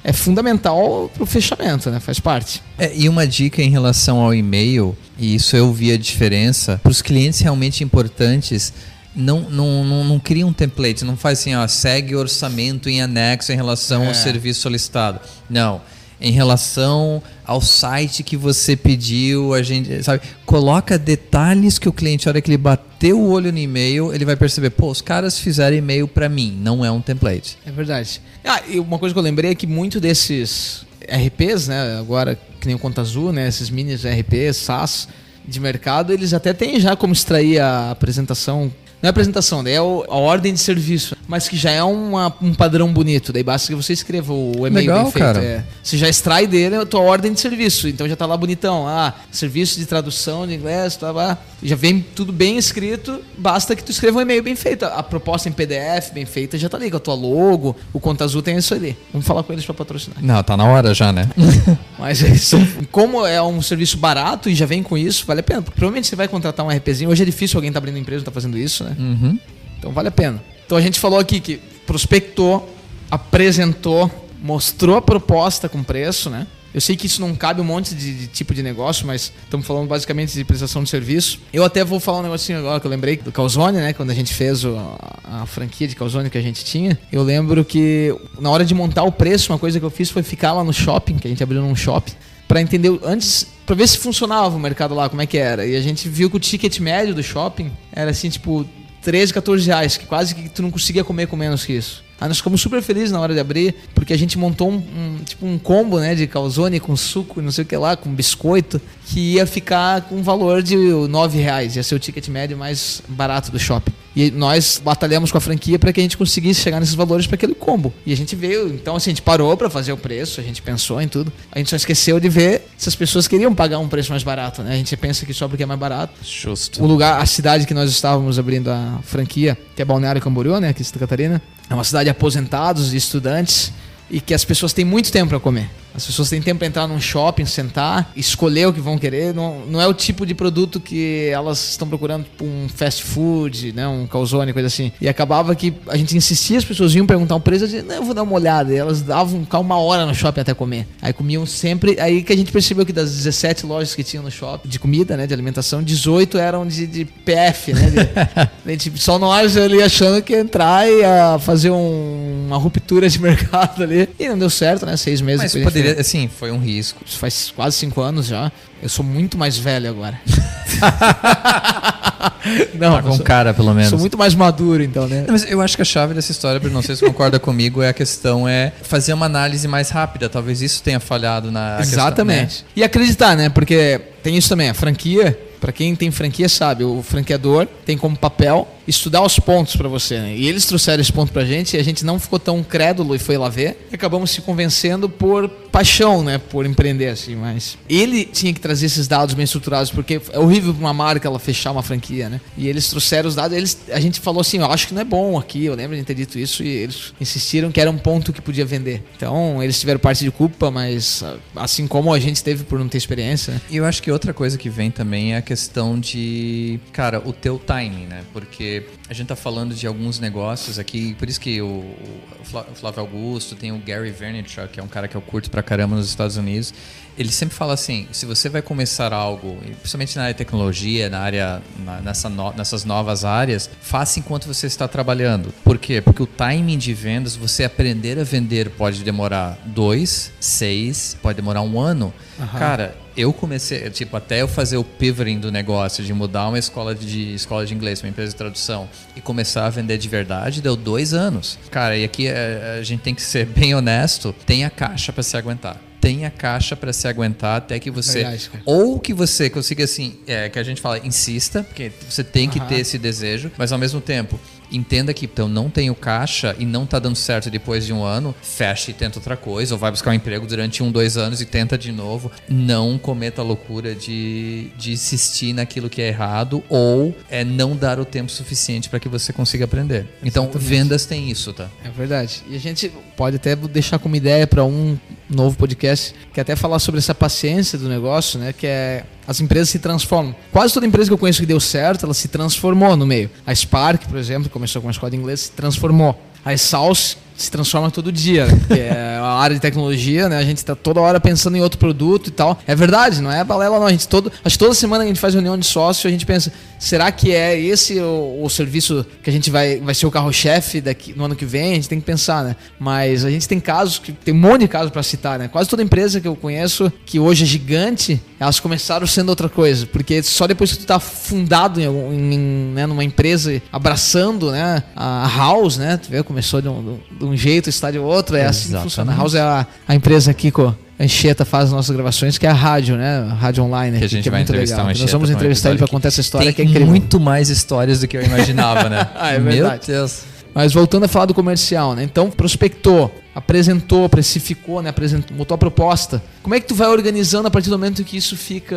é fundamental pro fechamento, né? Faz parte. É, e uma dica em relação ao e-mail, e isso eu vi a diferença, para os clientes realmente importantes, não, não, não, não cria um template, não faz assim, ó, segue orçamento em anexo em relação É. ao serviço solicitado. Não. Em relação ao site que você pediu, a gente, sabe? Coloca detalhes que o cliente, a hora que ele bateu o olho no e-mail, ele vai perceber, pô, os caras fizeram e-mail para mim, não é um template. É verdade. Ah, e uma coisa que eu lembrei é que muito desses RPs, né, agora que nem o Conta Azul, né, esses minis RPs, SaaS de mercado, eles até têm já como extrair a apresentação não é apresentação, daí é a ordem de serviço, mas que já é uma- um padrão bonito. Daí basta que você escreva o e-mail Legal, bem feito. cara. é. Você já extrai dele a tua ordem de serviço, então já tá lá bonitão. Ah, serviço de tradução de inglês, tá lá. Já vem tudo bem escrito, basta que tu escreva um e-mail bem feito. A proposta em PDF bem feita já tá ali com a tua logo, o Conta Azul tem isso ali. Vamos falar com eles para patrocinar. Não, tá na hora já, né? Mas é isso. como é um serviço barato e já vem com isso, vale a pena. Porque provavelmente você vai contratar um RPzinho. Hoje é difícil alguém tá abrindo empresa e tá fazendo isso, né? Uhum. Então vale a pena. Então a gente falou aqui que prospectou, apresentou, mostrou a proposta com preço, né? Eu sei que isso não cabe um monte de, de tipo de negócio, mas estamos falando basicamente de prestação de serviço. Eu até vou falar um negocinho agora que eu lembrei do Calzone, né? Quando a gente fez o- a, a franquia de Calzone que a gente tinha. Eu lembro que na hora de montar o preço, uma coisa que eu fiz foi ficar lá no shopping, que a gente abriu num shopping, para entender antes, para ver se funcionava o mercado lá, como é que era. E a gente viu que o ticket médio do shopping era assim, tipo, 13, 14 reais, que quase que tu não conseguia comer com menos que isso. Aí nós ficamos super felizes na hora de abrir, porque a gente montou um, um- tipo um combo, né, de calzone com suco e não sei o que lá, com biscoito, que ia ficar com um valor de 9 reais, ia ser o ticket médio mais barato do shopping. E nós batalhamos com a franquia para que a gente conseguisse chegar nesses valores para aquele combo. E a gente veio, então assim, a gente parou para fazer o preço, a gente pensou em tudo. A gente só esqueceu de ver se as pessoas queriam pagar um preço mais barato, né? A gente pensa que só porque é mais barato. Justo. O lugar, a cidade que nós estávamos abrindo a franquia, que é Balneário Camboriú, né, aqui em Santa Catarina, é uma cidade de aposentados, de estudantes e que as pessoas têm muito tempo para comer. As pessoas têm tempo para entrar num shopping, sentar, escolher o que vão querer. Não, não é o tipo de produto que elas estão procurando, tipo um fast food, né, um calzone, coisa assim. E acabava que a gente insistia, as pessoas vinham perguntar o preço, eu dizia, não, eu vou dar uma olhada. E elas davam uma hora no shopping até comer. Aí comiam sempre. Aí que a gente percebeu que das 17 lojas que tinham no shopping de comida, né, de alimentação, 18 eram de, de PF, né? De, a gente, só nós ali achando que ia entrar e ia fazer um- uma ruptura de mercado ali. E não deu certo, né? Seis meses Mas poderia, assim, foi um risco. isso faz quase cinco anos já. Eu sou muito mais velho agora. não, Tá com sou, cara, pelo menos. sou muito mais maduro, então, né? Não, mas eu acho que a chave dessa história, Bruno, não sei se concorda comigo, é a questão é fazer uma análise mais rápida. Talvez isso tenha falhado na questão, Exatamente. né? E acreditar, né? Porque tem isso também, a franquia, pra quem tem franquia sabe, o franqueador tem como papel estudar os pontos pra você, né? E eles trouxeram esse ponto pra gente e a gente não ficou tão crédulo e foi lá ver. E acabamos se convencendo por paixão, né? Por empreender, assim, mas... Ele tinha que trazer esses dados bem estruturados, porque é horrível pra uma marca ela fechar uma franquia, né? E eles trouxeram os dados, eles, a gente falou assim, eu acho que não é bom aqui, eu lembro de ter dito isso, e eles insistiram que era um ponto que podia vender. Então, eles tiveram parte de culpa, mas assim como a gente teve por não ter experiência, né? E eu acho que outra coisa que vem também é a questão de, cara, o teu timing, né? Porque a gente tá falando de alguns negócios aqui, por isso que o, o Flá- o Flávio Augusto, tem o Gary Vaynerchuk, que é um cara que eu curto pra caramba nos Estados Unidos. Ele sempre fala assim, se você vai começar algo, principalmente na área de tecnologia, na área, na- nessa no- nessas novas áreas, faça enquanto você está trabalhando. Por quê? Porque o timing de vendas, você aprender a vender pode demorar dois, seis, pode demorar um ano. Cara, eu comecei, tipo, até eu fazer o pivoting do negócio, de mudar uma escola de escola de inglês uma empresa de tradução e começar a vender de verdade, deu dois anos. Cara, e aqui é, a gente tem que ser bem honesto, tem a caixa para se aguentar. Tem a caixa para se aguentar até que você Verdade, ou que você consiga assim, é, que a gente fala, insista, porque você tem que ter esse desejo, mas ao mesmo tempo entenda que então não tenho caixa e não tá dando certo depois de um ano, fecha e tenta outra coisa, ou vai buscar um emprego durante um, dois anos e tenta de novo. Não cometa a loucura de, de insistir naquilo que é errado ou é não dar o tempo suficiente para que você consiga aprender. Então, vendas tem isso, tá? É verdade. E a gente pode até deixar como ideia para um novo podcast, que é até falar sobre essa paciência do negócio, né? Que é as empresas se transformam. Quase toda empresa que eu conheço que deu certo, ela se transformou no meio. A Spark, por exemplo, começou com uma escola de inglês, se transformou. A Salsa, se transforma todo dia, né? É a área de tecnologia, né? A gente está toda hora pensando em outro produto e tal. É verdade, não é balela não. A gente todo, acho que toda semana a gente faz reunião de sócio, a gente pensa, será que é esse o, o serviço que a gente vai, vai ser o carro-chefe daqui no ano que vem? A gente tem que pensar, né? Mas a gente tem casos que tem um monte de casos para citar, né? Quase toda empresa que eu conheço que hoje é gigante, elas começaram sendo outra coisa, porque só depois que tu tá fundado em, em, né, numa empresa abraçando, né, a House, né? Tu vê, começou de um, de um jeito, está de outro, é assim que Exatamente. funciona. A House é a, a empresa aqui com a Anchieta faz as nossas gravações, que é a rádio, né? A rádio online, Que a gente que é vai muito entrevistar legal. o Nós vamos um entrevistar ele para contar essa história Tem que é incrível. muito mais histórias do que eu imaginava, né? Ah, é Meu verdade. Deus. Mas voltando a falar do comercial, né? Então, prospectou, apresentou, precificou, né? Apresentou, botou a proposta. Como é que tu vai organizando a partir do momento que isso fica.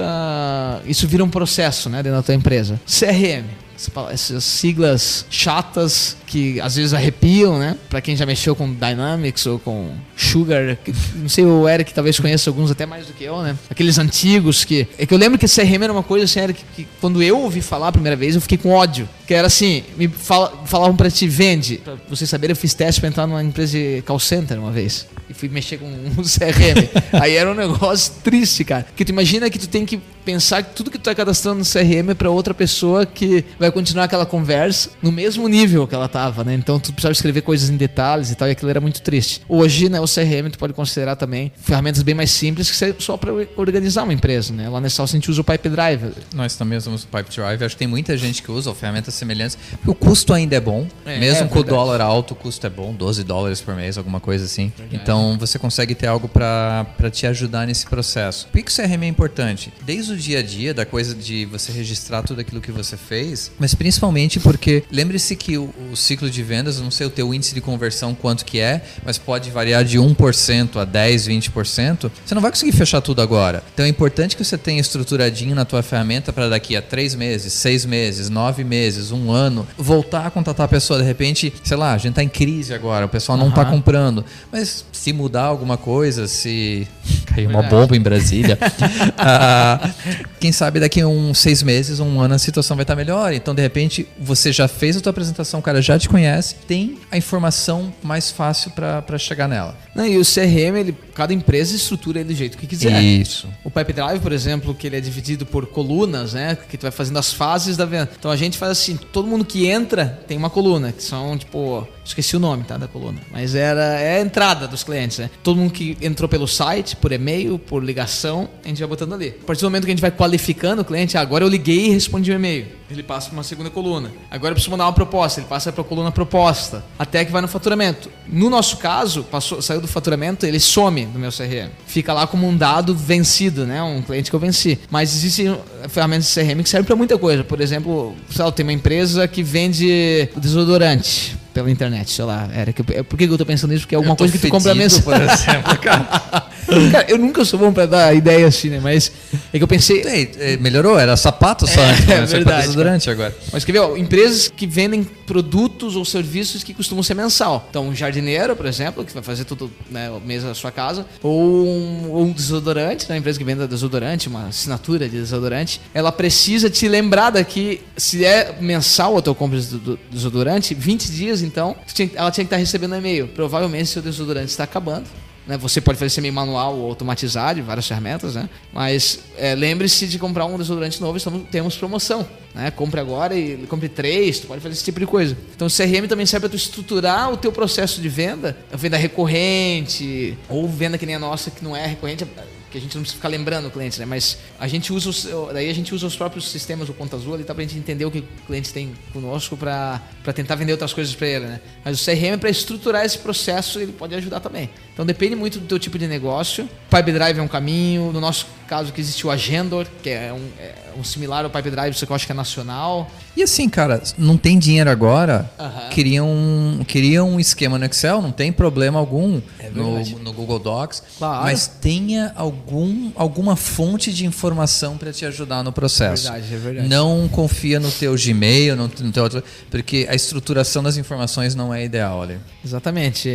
Isso vira um processo, né? Dentro da tua empresa? CRM. Essas siglas chatas que às vezes arrepiam, né? Pra quem já mexeu com Dynamics ou com Sugar, não sei, o Eric talvez conheça alguns até mais do que eu, né? Aqueles antigos que. É que eu lembro que CRM era uma coisa assim, Eric, que quando eu ouvi falar a primeira vez, eu fiquei com ódio. Que era assim, me fala, falavam pra ti, vende. Pra vocês saberem, eu fiz teste pra entrar numa empresa de call center uma vez. E fui mexer com um CRM. Aí era um negócio triste, cara. Porque tu imagina que tu tem que pensar que tudo que tu tá cadastrando no CRM é pra outra pessoa que vai continuar aquela conversa no mesmo nível que ela tava, né? Então tu precisava escrever coisas em detalhes e tal, e aquilo era muito triste. Hoje, né, o CRM tu pode considerar também ferramentas bem mais simples que só pra organizar uma empresa, né? Lá Sal a gente usa o Pipe Drive. Nós também usamos o Pipe Drive. Acho que tem muita gente que usa ferramentas semelhantes. Porque o custo ainda é bom. É, Mesmo é com o verdade. dólar alto, o custo é bom. 12 dólares por mês, alguma coisa assim. Então você consegue ter algo para te ajudar nesse processo. Por que o CRM é importante? Desde o dia a dia, da coisa de você registrar tudo aquilo que você fez, mas principalmente porque lembre-se que o, o ciclo de vendas, não sei o teu índice de conversão quanto que é, mas pode variar de 1% a 10, 20%. Você não vai conseguir fechar tudo agora. Então é importante que você tenha estruturadinho na tua ferramenta para daqui a 3 meses, 6 meses, 9 meses, um ano, voltar a contatar a pessoa. De repente, sei lá, a gente tá em crise agora, o pessoal não tá Aham. comprando. Mas se mudar alguma coisa, se cair uma bomba em Brasília, ah, quem sabe daqui a uns seis meses, um ano, a situação vai estar melhor. Então, de repente, você já fez a tua apresentação, o cara já te conhece, tem a informação mais fácil para chegar nela. Não, e o CRM, ele, cada empresa estrutura ele do jeito que quiser. Isso. O Pipe Drive, por exemplo, que ele é dividido por colunas, né? Que tu vai fazendo as fases da venda. Então a gente faz assim, todo mundo que entra tem uma coluna, que são, tipo, esqueci o nome, tá, da coluna. Mas era é a entrada dos clientes, né? Todo mundo que entrou pelo site, por e-mail, por ligação, a gente vai botando ali. A partir do momento que a gente vai qualificando o cliente, ah, agora eu liguei e respondi o e-mail. Ele passa para uma segunda coluna. Agora eu preciso mandar uma proposta, ele passa para a coluna proposta, até que vai no faturamento. No nosso caso, passou, saiu do faturamento, ele some do meu CRM. Fica lá como um dado vencido, né? Um cliente que eu venci. Mas existem ferramentas de CRM que servem para muita coisa. Por exemplo, sei lá, tem uma empresa que vende desodorante pela internet, sei lá. Era que, eu- por que eu tô pensando nisso? Porque é alguma coisa que tu compra mensagem. por exemplo, cara. Cara, eu nunca sou bom pra dar ideia assim, né? Mas é que eu pensei. Ei, eh, melhorou, era sapato só É, antes, é né? Você verdade, durante agora. Mas quer ver, ó, empresas que vendem produtos ou serviços que costumam ser mensal. Então, um jardineiro, por exemplo, que vai fazer tudo né, o mês da sua casa, ou um, ou um desodorante, né, uma empresa que venda desodorante, uma assinatura de desodorante, ela precisa te lembrar daqui, se é mensal a tua compra de do- desodorante, 20 dias então, ela tinha que estar recebendo um e-mail. Provavelmente seu desodorante está acabando. Né? Você pode fazer semi manual ou automatizado, várias ferramentas, né? Mas é, lembre-se de comprar um desodorante novo, estamos, temos promoção. Né? Compre agora e compre três, tu pode fazer esse tipo de coisa. Então o CRM também serve para tu estruturar o teu processo de venda, venda recorrente, ou venda que nem a nossa, que não é recorrente, que a gente não precisa ficar lembrando o cliente, né? Mas a gente usa os, daí a gente usa os próprios sistemas do Conta Azul ali tá pra gente entender o que o cliente tem conosco para tentar vender outras coisas para ele, né? Mas o CRM para estruturar esse processo, ele pode ajudar também. Então depende muito do teu tipo de negócio. Pipe Drive é um caminho, no nosso caso que existe o Agendor, que é um, é um similar ao Pipe Drive, só que eu acho que é nacional. E assim, cara, não tem dinheiro agora, Aham. queria, um, queria um esquema no Excel, não tem problema algum no, verdade. no Google Docs, Claro. mas tenha algum, alguma fonte de informação para te ajudar no processo. Verdade, é verdade. Não confia no teu Gmail, no, no teu outro, porque a estruturação das informações não é ideal ali. Exatamente.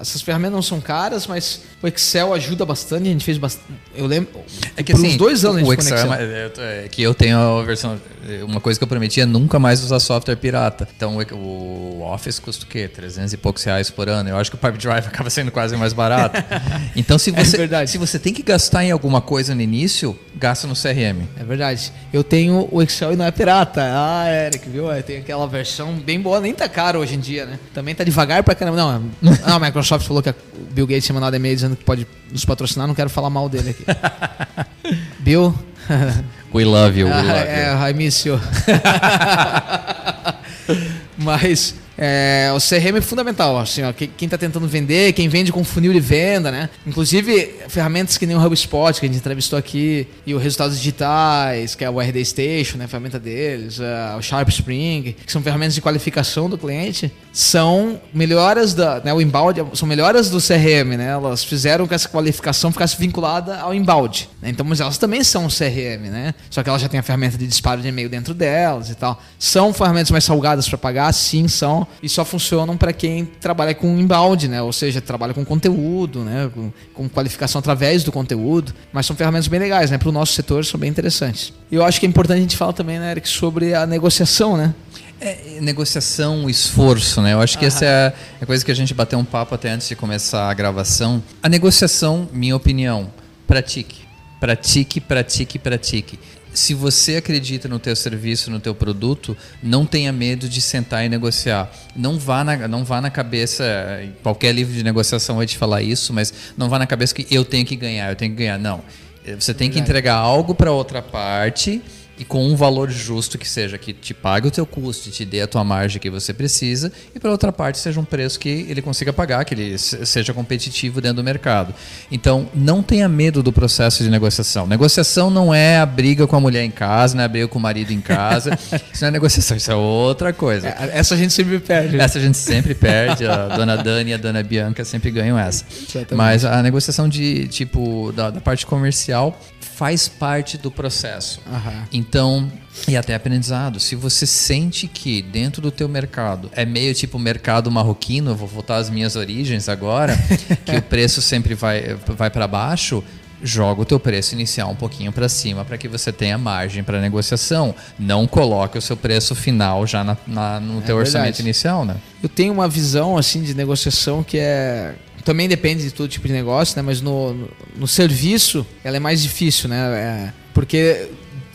Essas ferramentas não são caras, mas o Excel ajuda bastante. A gente fez bastante. Eu lembro. É que assim, dois anos o no Excel, é, mais- é, é que eu tenho a versão Uma coisa que eu prometi é nunca mais usar software pirata. Então o Office custa o quê? 300 e poucos reais por ano. Eu acho que o Pipe Drive acaba sendo quase mais barato. Então se É você, verdade. se você tem que gastar em alguma coisa no início, gasta no CRM. É verdade. Eu tenho o Excel e não é pirata. Ah, Eric, viu? É, Tem aquela versão bem boa, nem tá caro hoje em dia, né? Também tá devagar pra caramba. Não, não a Microsoft falou que o Bill Gates tinha mandado e-mail dizendo que pode nos patrocinar, não quero falar mal dele aqui. Bill? We love you, we Ah, love é, you. I miss you. Mas é, o CRM é fundamental, assim, ó, que- quem está tentando vender, quem vende com funil de venda, né? Inclusive, ferramentas que nem o HubSpot, que a gente entrevistou aqui, e o Resultados Digitais, que é o RD Station, né, a ferramenta deles, é, o Sharp Spring, que são ferramentas de qualificação do cliente, são melhoras da, né, o são melhoras do CRM, né? Elas fizeram que essa qualificação ficasse vinculada ao inbound, né? Então, mas elas também são CRM, né? Só que elas já têm a ferramenta de disparo de e-mail dentro delas e tal. São ferramentas mais salgadas para pagar, sim, são, e só funcionam para quem trabalha com inbound, né? Ou seja, trabalha com conteúdo, né? Com, com qualificação através do conteúdo, mas são ferramentas bem legais, né? Para o nosso setor são bem interessantes. E eu acho que é importante a gente falar também, né, Eric, sobre a negociação, né? É, negociação, esforço, né? Eu acho que essa é a coisa que a gente bateu um papo até antes de começar a gravação. A negociação, minha opinião, pratique. Pratique, pratique, pratique. Se você acredita no teu serviço, no teu produto, não tenha medo de sentar e negociar. Não vá na, não vá na cabeça, qualquer livro de negociação vai te falar isso, mas não vá na cabeça que eu tenho que ganhar, eu tenho que ganhar. Não. Você tem que entregar algo para outra parte e com um valor justo que seja que te pague o teu custo, te dê a tua margem que você precisa e para outra parte seja um preço que ele consiga pagar, que ele se- seja competitivo dentro do mercado. Então, não tenha medo do processo de negociação. Negociação não é a briga com a mulher em casa, não é a briga com o marido em casa. isso não é negociação, isso é outra coisa. É, Essa a gente sempre perde. Essa a gente sempre perde, a dona Dani e a dona Bianca sempre ganham essa. Exatamente. Mas a negociação de tipo da, da parte comercial faz parte do processo. Aham. Então, e até aprendizado, se você sente que dentro do teu mercado é meio tipo mercado marroquino, eu vou voltar às minhas origens agora, que o preço sempre vai, vai para baixo, joga o teu preço inicial um pouquinho para cima para que você tenha margem para negociação. Não coloque o seu preço final já na- na- no teu verdade. orçamento inicial, né? Eu tenho uma visão assim de negociação que é também depende de todo tipo de negócio, né? Mas no, no, no serviço ela é mais difícil, né? É, porque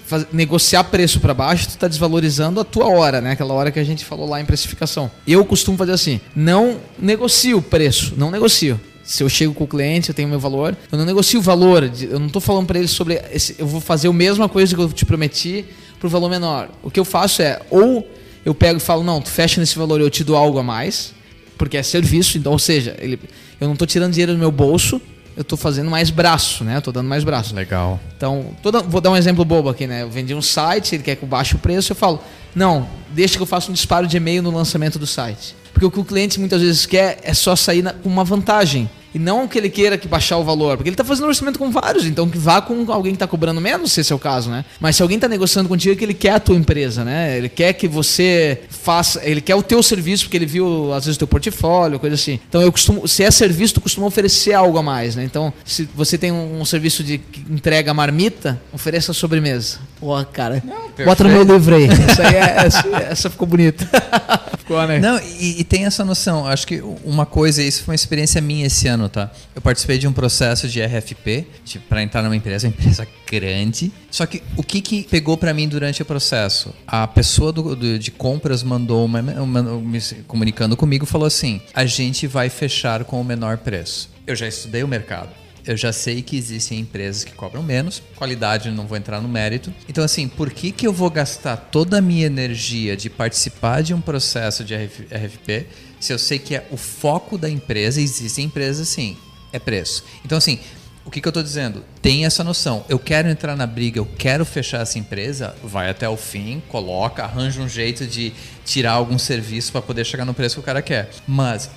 faz- negociar preço para baixo, tu está desvalorizando a tua hora, né? Aquela hora que a gente falou lá em precificação. Eu costumo fazer assim: não negocio o preço, não negocio. Se eu chego com o cliente, eu tenho meu valor, eu não negocio o valor, eu não estou falando para ele sobre esse, eu vou fazer a mesma coisa que eu te prometi por valor menor. O que eu faço é ou eu pego e falo, não, tu fecha nesse valor, eu te dou algo a mais, porque é serviço, então, ou seja, ele, eu não estou tirando dinheiro do meu bolso, eu estou fazendo mais braço, né? Eu tô dando mais braço. Legal. Então, dando- vou dar um exemplo bobo aqui, né? Eu vendi um site, ele quer que eu baixe o preço, eu falo, não, deixa que eu faça um disparo de e-mail no lançamento do site. Porque o que o cliente muitas vezes quer é só sair na- com uma vantagem. E não que ele queira que baixar o valor, porque ele está fazendo orçamento com vários, então que vá com alguém que está cobrando menos, se esse é o caso, né? Mas se alguém está negociando contigo, é que ele quer a tua empresa, né? Ele quer que você faça, ele quer o teu serviço, porque ele viu, às vezes, o teu portfólio, coisa assim. Então eu costumo, se é serviço, tu costuma oferecer algo a mais, né? Então, se você tem um, um serviço de entrega marmita, ofereça sobremesa. Pô, cara, bota no meu livro aí. Essa, aí é- essa, essa ficou bonita. ficou, né? Não, e, e tem essa noção. Acho que uma coisa, isso foi uma experiência minha esse ano, tá? Eu participei de um processo de RFP, tipo, para entrar numa empresa, uma empresa grande. Só que o que, que pegou para mim durante o processo? A pessoa do, do- de compras mandou uma, uma- me comunicando comigo, falou assim: a gente vai fechar com o menor preço. Eu já estudei o mercado. Eu já sei que existem empresas que cobram menos, qualidade não vou entrar no mérito. Então, assim, por que, que eu vou gastar toda a minha energia de participar de um processo de RF RFP se eu sei que é o foco da empresa? Existem empresas assim, é preço. Então, assim, o que, que eu estou dizendo? Tem essa noção. Eu quero entrar na briga, eu quero fechar essa empresa, vai até o fim, coloca, arranja um jeito de tirar algum serviço para poder chegar no preço que o cara quer. Mas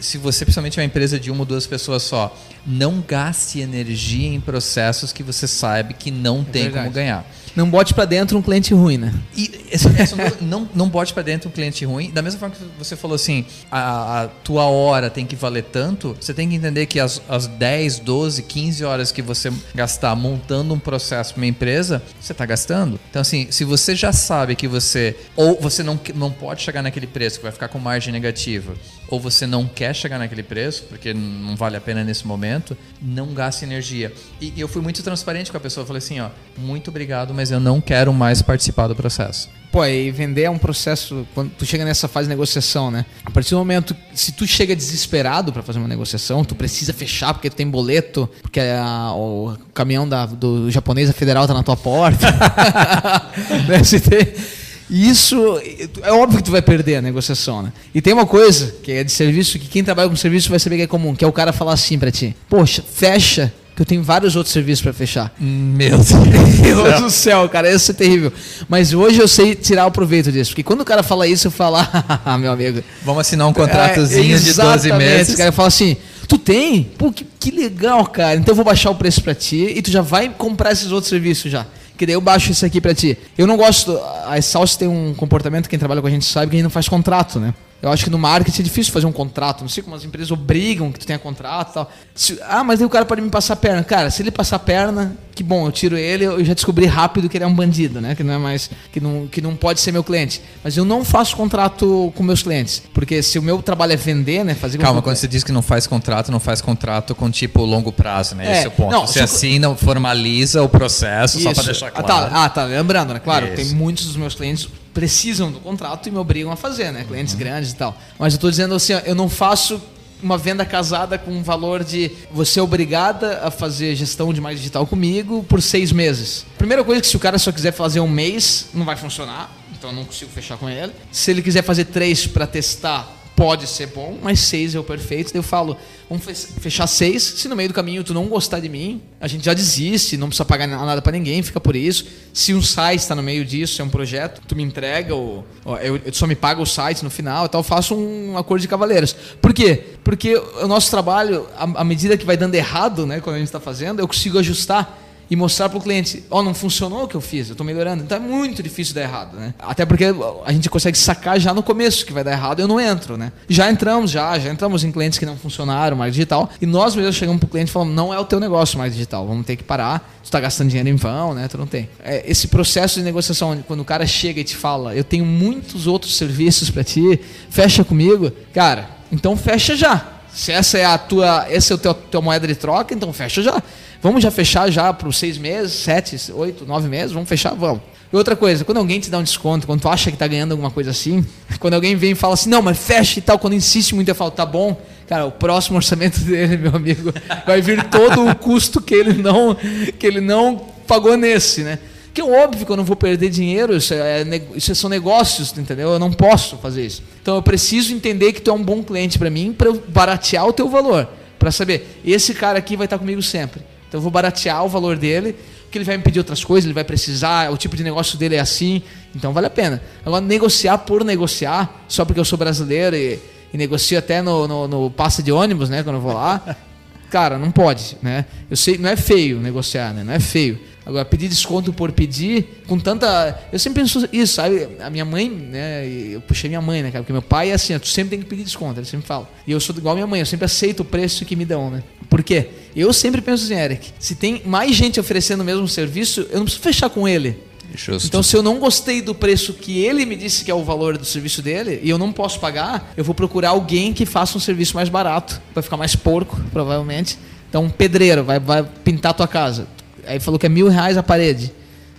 se você principalmente é uma empresa de uma ou duas pessoas só, não gaste energia em processos que você sabe que não tem verdade. como ganhar. Não bote pra dentro um cliente ruim, né? E essa- essa não, não bote pra dentro um cliente ruim. Da mesma forma que você falou assim, a, a tua hora tem que valer tanto, você tem que entender que as, as 10, 12, 15 horas que você gastar montando um processo pra uma empresa, você tá gastando. Então, assim, se você já sabe que você. Ou você não, não pode chegar naquele preço, que vai ficar com margem negativa, ou você não quer chegar naquele preço, porque não vale a pena nesse momento, não gaste energia. E eu fui muito transparente com a pessoa. Falei assim, ó, muito obrigado, mas eu não quero mais participar do processo. Pô, e vender é um processo quando tu chega nessa fase de negociação, né? A partir do momento, se tu chega desesperado pra fazer uma negociação, tu precisa fechar porque tu tem boleto, porque a- o caminhão da, do japonês federal tá na tua porta. tem- Isso é óbvio que tu vai perder a negociação, né? E tem uma coisa que é de serviço que quem trabalha com serviço vai saber que é comum, que é o cara falar assim pra ti: "Poxa, fecha, que eu tenho vários outros serviços pra fechar". Meu Deus. Do céu, cara, isso é terrível. Mas hoje eu sei tirar o proveito disso. Porque quando o cara fala isso, eu falo, ah, meu amigo. Vamos assinar um contratozinho É, de 12 exatamente. meses. O cara fala assim: Tu tem? Pô, que, que legal, cara. Então eu vou baixar o preço pra ti e tu já vai comprar esses outros serviços já. Que daí eu baixo isso aqui pra ti. Eu não gosto. A Salsa tem um comportamento, quem trabalha com a gente sabe, que a gente não faz contrato, né? Eu acho que no marketing é difícil fazer um contrato. Não sei como as empresas obrigam que tu tenha contrato e tal. Se- ah, mas aí o cara pode me passar a perna. Cara, se ele passar a perna, que bom, eu tiro ele, eu já descobri rápido que ele é um bandido, né? Que não é mais. Que não, que não pode ser meu cliente. Mas eu não faço contrato com meus clientes. Porque se o meu trabalho é vender, né? Fazer Calma, quando você diz que não faz contrato, não faz contrato com tipo longo prazo, né? É, Esse é o ponto. não, você assina, formaliza o processo, só Isso. pra deixar Ah, claro. tá, ah, tá, lembrando, né? Claro, Isso. tem muitos dos meus clientes precisam do contrato e me obrigam a fazer, né? Clientes Uhum. grandes e tal. Mas eu tô dizendo assim, ó, eu não faço uma venda casada com um valor de você é obrigada a fazer gestão de mais digital comigo por seis meses. Primeira coisa que se o cara só quiser fazer um mês, não vai funcionar. Então eu não consigo fechar com ele. Se ele quiser fazer três para testar, pode ser bom, mas seis é o perfeito. Daí eu falo, vamos fe- fechar seis. Se no meio do caminho tu não gostar de mim, a gente já desiste, não precisa pagar nada para ninguém, fica por isso. Se um site está no meio disso, é um projeto, tu me entrega, ou, ou eu, eu só me paga o site no final e tal, eu faço um acordo de cavaleiros. Por quê? Porque o nosso trabalho, à medida que vai dando errado, né, quando a gente está fazendo, eu consigo ajustar e mostrar para o cliente, ó, não funcionou o que eu fiz, eu estou melhorando. Então é muito difícil dar errado, né? Até porque a gente consegue sacar já no começo que vai dar errado, eu não entro, né? Já entramos, já, já entramos em clientes que não funcionaram, mais digital, e nós mesmos chegamos pro cliente e falamos, não é o teu negócio mais digital, vamos ter que parar, tu está gastando dinheiro em vão, né? Tu não tem. É, esse processo de negociação, quando o cara chega e te fala, eu tenho muitos outros serviços para ti, fecha comigo, cara, então fecha já. Se essa é a tua, esse é o teu, tua moeda de troca, então fecha já. Vamos já fechar já para os seis meses, sete, oito, nove meses, vamos fechar, vamos. E outra coisa, quando alguém te dá um desconto, quando tu acha que tá ganhando alguma coisa assim, quando alguém vem e fala assim, não, mas fecha e tal, quando insiste muito, eu falo, tá bom, cara, o próximo orçamento dele, meu amigo, vai vir todo o custo que ele não, que ele não pagou nesse, né? Que é óbvio que eu não vou perder dinheiro, isso, é, isso são negócios, entendeu? Eu não posso fazer isso. Então eu preciso entender que tu é um bom cliente para mim, para eu baratear o teu valor. Para saber, esse cara aqui vai estar comigo sempre. Então eu vou baratear o valor dele, porque ele vai me pedir outras coisas, ele vai precisar, o tipo de negócio dele é assim, então vale a pena. Agora, negociar por negociar, só porque eu sou brasileiro e, e negocio até no, no, no passa de ônibus, né, quando eu vou lá, cara, não pode, né? Eu sei, não é feio negociar, né? Não é feio. Agora, pedir desconto por pedir, com tanta. Eu sempre penso isso, sabe? A minha mãe, né? Eu puxei minha mãe, né, cara? Porque meu pai é assim, ó, tu sempre tem que pedir desconto, ele sempre fala. E eu sou igual a minha mãe, eu sempre aceito o preço que me dão, né? Por quê? Eu sempre penso assim, Eric, se tem mais gente oferecendo o mesmo serviço, eu não preciso fechar com ele. Justo. Então, se eu não gostei do preço que ele me disse que é o valor do serviço dele e eu não posso pagar, eu vou procurar alguém que faça um serviço mais barato. Vai ficar mais porco, provavelmente. Então, um pedreiro vai, vai pintar a tua casa. Aí falou que é mil reais a parede.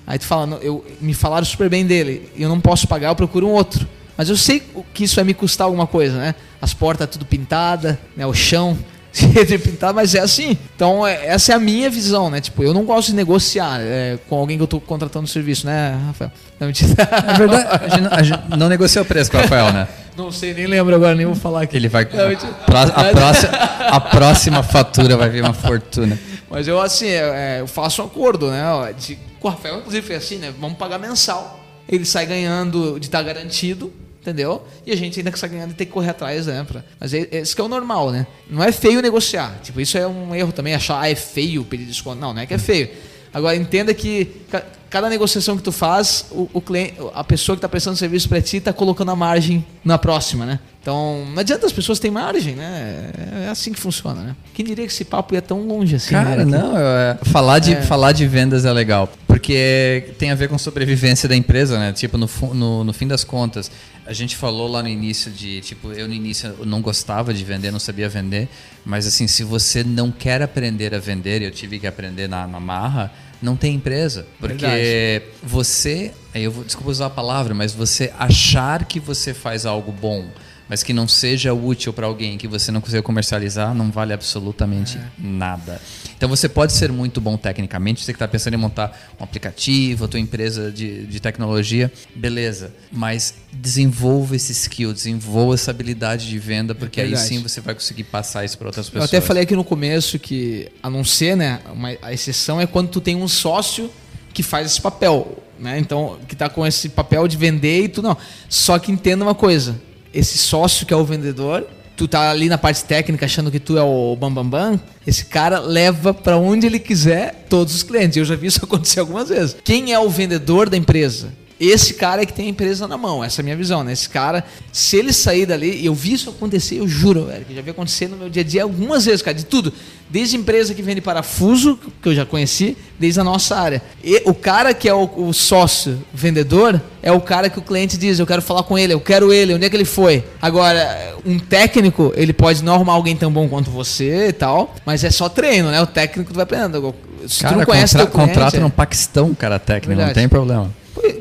Aí tu fala, eu, me falaram super bem dele eu não posso pagar, eu procuro um outro. Mas eu sei que isso vai me custar alguma coisa, né? As portas tudo pintada, né? O chão de pintado, mas é assim. Então, é- essa é a minha visão, né? Tipo, eu não gosto de negociar é, com alguém que eu tô contratando serviço, né, Rafael? Não, mentira. É verdade, a gente, não- a gente não negociou o preço com o Rafael, né? Não sei, nem lembro agora, nem vou falar aqui. Ele vai. Não, mentira. Pró- a, próxima, a próxima fatura vai vir uma fortuna. Mas eu, assim, é, é, eu faço um acordo, né? de- com o Rafael, inclusive, foi assim, né? Vamos pagar mensal. Ele sai ganhando de estar garantido, entendeu? E a gente ainda sai ganhando de ter que correr atrás, né? Pra, mas é, é isso que é o normal, né? Não é feio negociar. Tipo, isso é um erro também, achar, ah, é feio pedir desconto. Não, não é que é feio. Agora, entenda que ca- cada negociação que tu faz, o, o cliente, a pessoa que está prestando serviço para ti está colocando a margem na próxima, né? Então, não adianta as pessoas têm margem, né? É assim que funciona, né? Quem diria que esse papo ia tão longe assim? Cara, né? não, é, falar, de, É. falar de vendas é legal, porque tem a ver com sobrevivência da empresa, né? Tipo, no, no, no fim das contas, a gente falou lá no início de, tipo, eu no início não gostava de vender, não sabia vender, mas assim, se você não quer aprender a vender, eu tive que aprender na, na marra, não tem empresa. Porque Verdade. você, eu vou, desculpa usar a palavra, mas você achar que você faz algo bom, mas que não seja útil para alguém que você não conseguiu comercializar, não vale absolutamente nada. Então você pode ser muito bom tecnicamente, você que está pensando em montar um aplicativo, a tua empresa de, de tecnologia, beleza. Mas desenvolva esse skill, desenvolva essa habilidade de venda, porque aí verdade. sim você vai conseguir passar isso para outras Eu pessoas. até falei aqui no começo que, a não ser, né, uma, a exceção é quando tu tem um sócio que faz esse papel, né? Então, que tá com esse papel de vender e tu não. Só que entenda uma coisa, esse sócio que é o vendedor, tu tá ali na parte técnica achando que tu é o bambambam, bam, bam, esse cara leva para onde ele quiser todos os clientes. Eu já vi isso acontecer algumas vezes. Quem é o vendedor da empresa? Esse cara é que tem a empresa na mão, essa é a minha visão, né? Esse cara, se ele sair dali, eu vi isso acontecer, eu juro, velho, que já vi acontecer no meu dia a dia algumas vezes, cara, de tudo. Desde empresa que vende parafuso, que eu já conheci, desde a nossa área. E o cara que é o, o sócio vendedor é o cara que o cliente diz, eu quero falar com ele, eu quero ele, onde é que ele foi? Agora, um técnico, ele pode não arrumar alguém tão bom quanto você e tal, mas é só treino, né? O técnico tu vai aprendendo. Se tu Cara, não conhece contra, teu cliente, contrata é- no Paquistão, cara técnico, não Verdade. tem problema.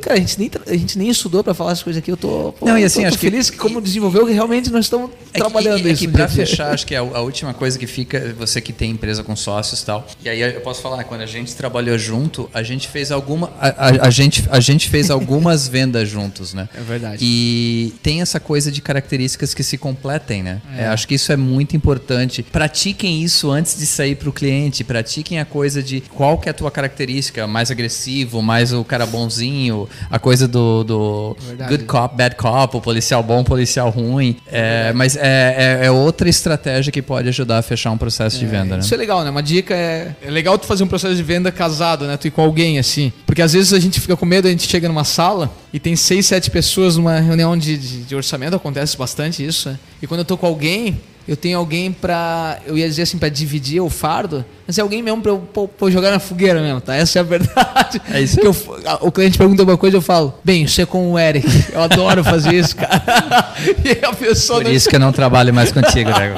Cara, a gente, nem, a gente nem estudou pra falar essas coisas aqui. Eu tô, pô, Não, e assim, tô, acho que- feliz que como desenvolveu, que realmente nós estamos É trabalhando que, é isso. que no pra dia a dia. fechar, acho que é a, a última coisa que fica, você que tem empresa com sócios e tal. E aí eu posso falar, quando a gente trabalhou junto, a gente fez alguma. A, a- a gente, a gente fez algumas vendas juntos, né? É verdade. E tem essa coisa de características que se completem, né? É, acho que isso é muito importante. Pratiquem isso antes de sair para o cliente. Pratiquem a coisa de qual que é a tua característica, mais agressivo, mais o cara bonzinho, a coisa do, do Verdade. good cop, bad cop, o policial bom, policial ruim. É, mas é, é- é outra estratégia que pode ajudar a fechar um processo de venda, né? Isso é legal, né? Uma dica é. É legal tu fazer um processo de venda casado, né? Tu ir com alguém assim. Porque às vezes a gente fica com medo, a gente chega numa sala e tem seis, sete pessoas numa reunião de, de, de orçamento, acontece bastante isso, né? E quando eu tô com alguém, eu tenho alguém pra. Eu ia dizer assim, pra dividir o fardo, mas é alguém mesmo pra eu pô, pô, jogar na fogueira mesmo, tá? Essa é a verdade. É isso que eu, O cliente pergunta alguma coisa, eu falo, bem, é com o Eric. Eu adoro fazer isso, cara. e a pessoa Por não isso que eu não trabalho mais contigo, né?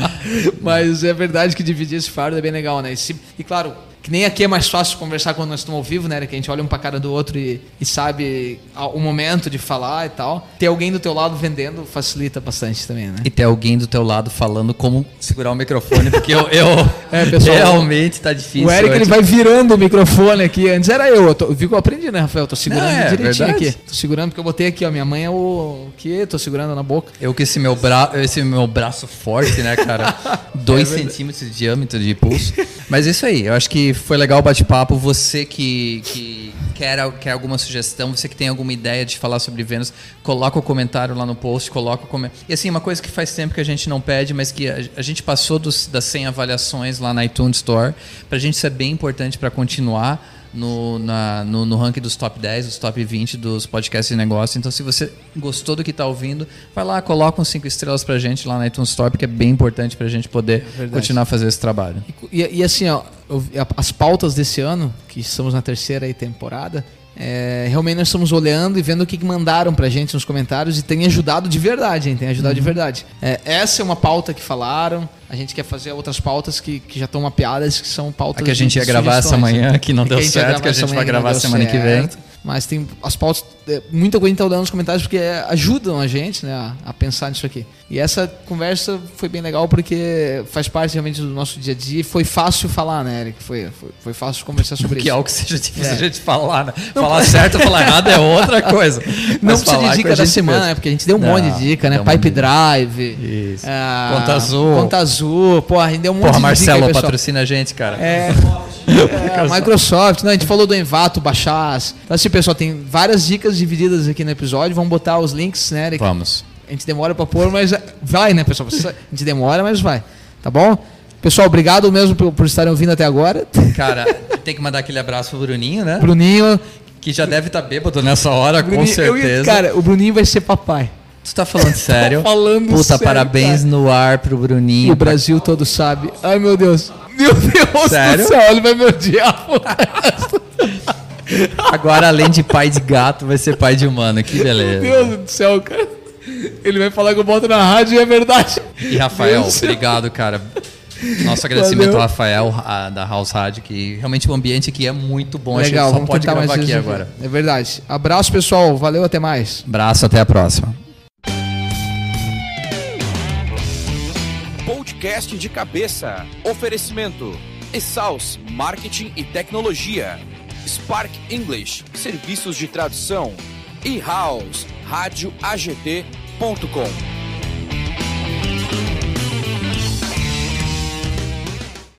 Mas é verdade que dividir esse fardo é bem legal, né? E, se- e claro, que nem aqui é mais fácil conversar quando nós estamos ao vivo, né? Que a gente olha um pra cara do outro e, e sabe o momento de falar e tal. Ter alguém do teu lado vendendo facilita bastante também, né? E ter alguém do teu lado falando como segurar o microfone, porque eu, eu É, pessoal, realmente tá difícil. o Eric Eu, ele vai virando o microfone aqui. Antes era eu. Eu, tô, eu vi que eu aprendi, né, Rafael? Tô segurando é direitinho verdade. aqui. Tô segurando porque eu botei aqui, ó. Minha mãe é o. O quê? Tô segurando na boca. Eu com esse meu, bra... esse meu braço forte, né, cara? Dois centímetros de diâmetro de pulso. Mas isso aí, eu acho que foi legal o bate-papo. Você que, que quer, quer alguma sugestão, você que tem alguma ideia de falar sobre vendas, coloca o comentário lá no post, coloca o comentário. E assim, uma coisa que faz tempo que a gente não pede, mas que a, a gente passou dos, das 100 avaliações lá na iTunes Store. Pra gente isso é bem importante para continuar no, na- no, no ranking dos top 10, dos top 20 dos podcasts de negócio. Então, se você gostou do que está ouvindo, vai lá, coloca uns 5 estrelas pra gente lá na iTunes Store, porque é bem importante pra gente poder verdade. continuar a fazer esse trabalho. E, e assim, ó, as pautas desse ano, que estamos na terceira temporada, é, realmente nós estamos olhando e vendo o que que mandaram pra gente nos comentários e tem ajudado de verdade, hein? Tem ajudado de Uhum. verdade. É, essa é uma pauta que falaram, a gente quer fazer outras pautas que, que já estão mapeadas, que são pautas A que a gente de ia gravar essa manhã, né? que não deu certo, que a gente vai gravar semana que vem. Mas tem as pautas, é, muita coisa gente tá olhando nos comentários porque é, ajudam a gente né, a, a pensar nisso aqui. E essa conversa foi bem legal porque faz parte realmente do nosso dia a dia e foi fácil falar, né, Eric? Foi, foi, foi fácil conversar sobre Que isso. é algo que seja difícil É. a gente falar, né? falar certo ou falar errado é outra coisa. Não precisa de que dica da semana, né? Porque a gente deu um Não, monte de dica, né? um Pipe Drive. Isso. ah, Conta azul. Conta azul. Porra, a gente deu um monte Porra, de dica Marcelo, aí, pessoal. patrocina a gente, cara. É, é, Microsoft, né? A gente falou do Envato, Baixas. Então, assim, pessoal, tem várias dicas divididas aqui no episódio. Vamos botar os links, né, Eric? Vamos. A gente demora pra pôr, mas vai, né, pessoal? A gente demora, mas vai. Tá bom? Pessoal, obrigado mesmo por, por estarem ouvindo até agora. Cara, tem que mandar aquele abraço pro Bruninho, né? Bruninho. Que já deve estar bêbado nessa hora, com Bruninho- eu ia- certeza. cara, o Bruninho vai ser papai. Tu tá falando sério? falando Puta, sério, parabéns cara. no ar pro E Bruninho. o Brasil todo sabe. Ai, meu Deus. Meu Deus Sério? do céu, ele vai me odiar. Agora, além de pai de gato, vai ser pai de humano. Que Meu beleza. Deus do céu, cara. Ele vai falar que eu boto na rádio e é verdade. E Rafael, obrigado, cara. Nosso agradecimento Valeu. ao Rafael a- da House Rádio, que realmente o ambiente aqui é muito bom. Acho que Legal, só vamos pode gravar aqui agora. É verdade. Abraço, pessoal. Valeu, até mais. Abraço, até a próxima. Podcast de cabeça. Oferecimento. Exaus Marketing e Tecnologia. Spark English, serviços de tradução. E House, rádio AGT.com.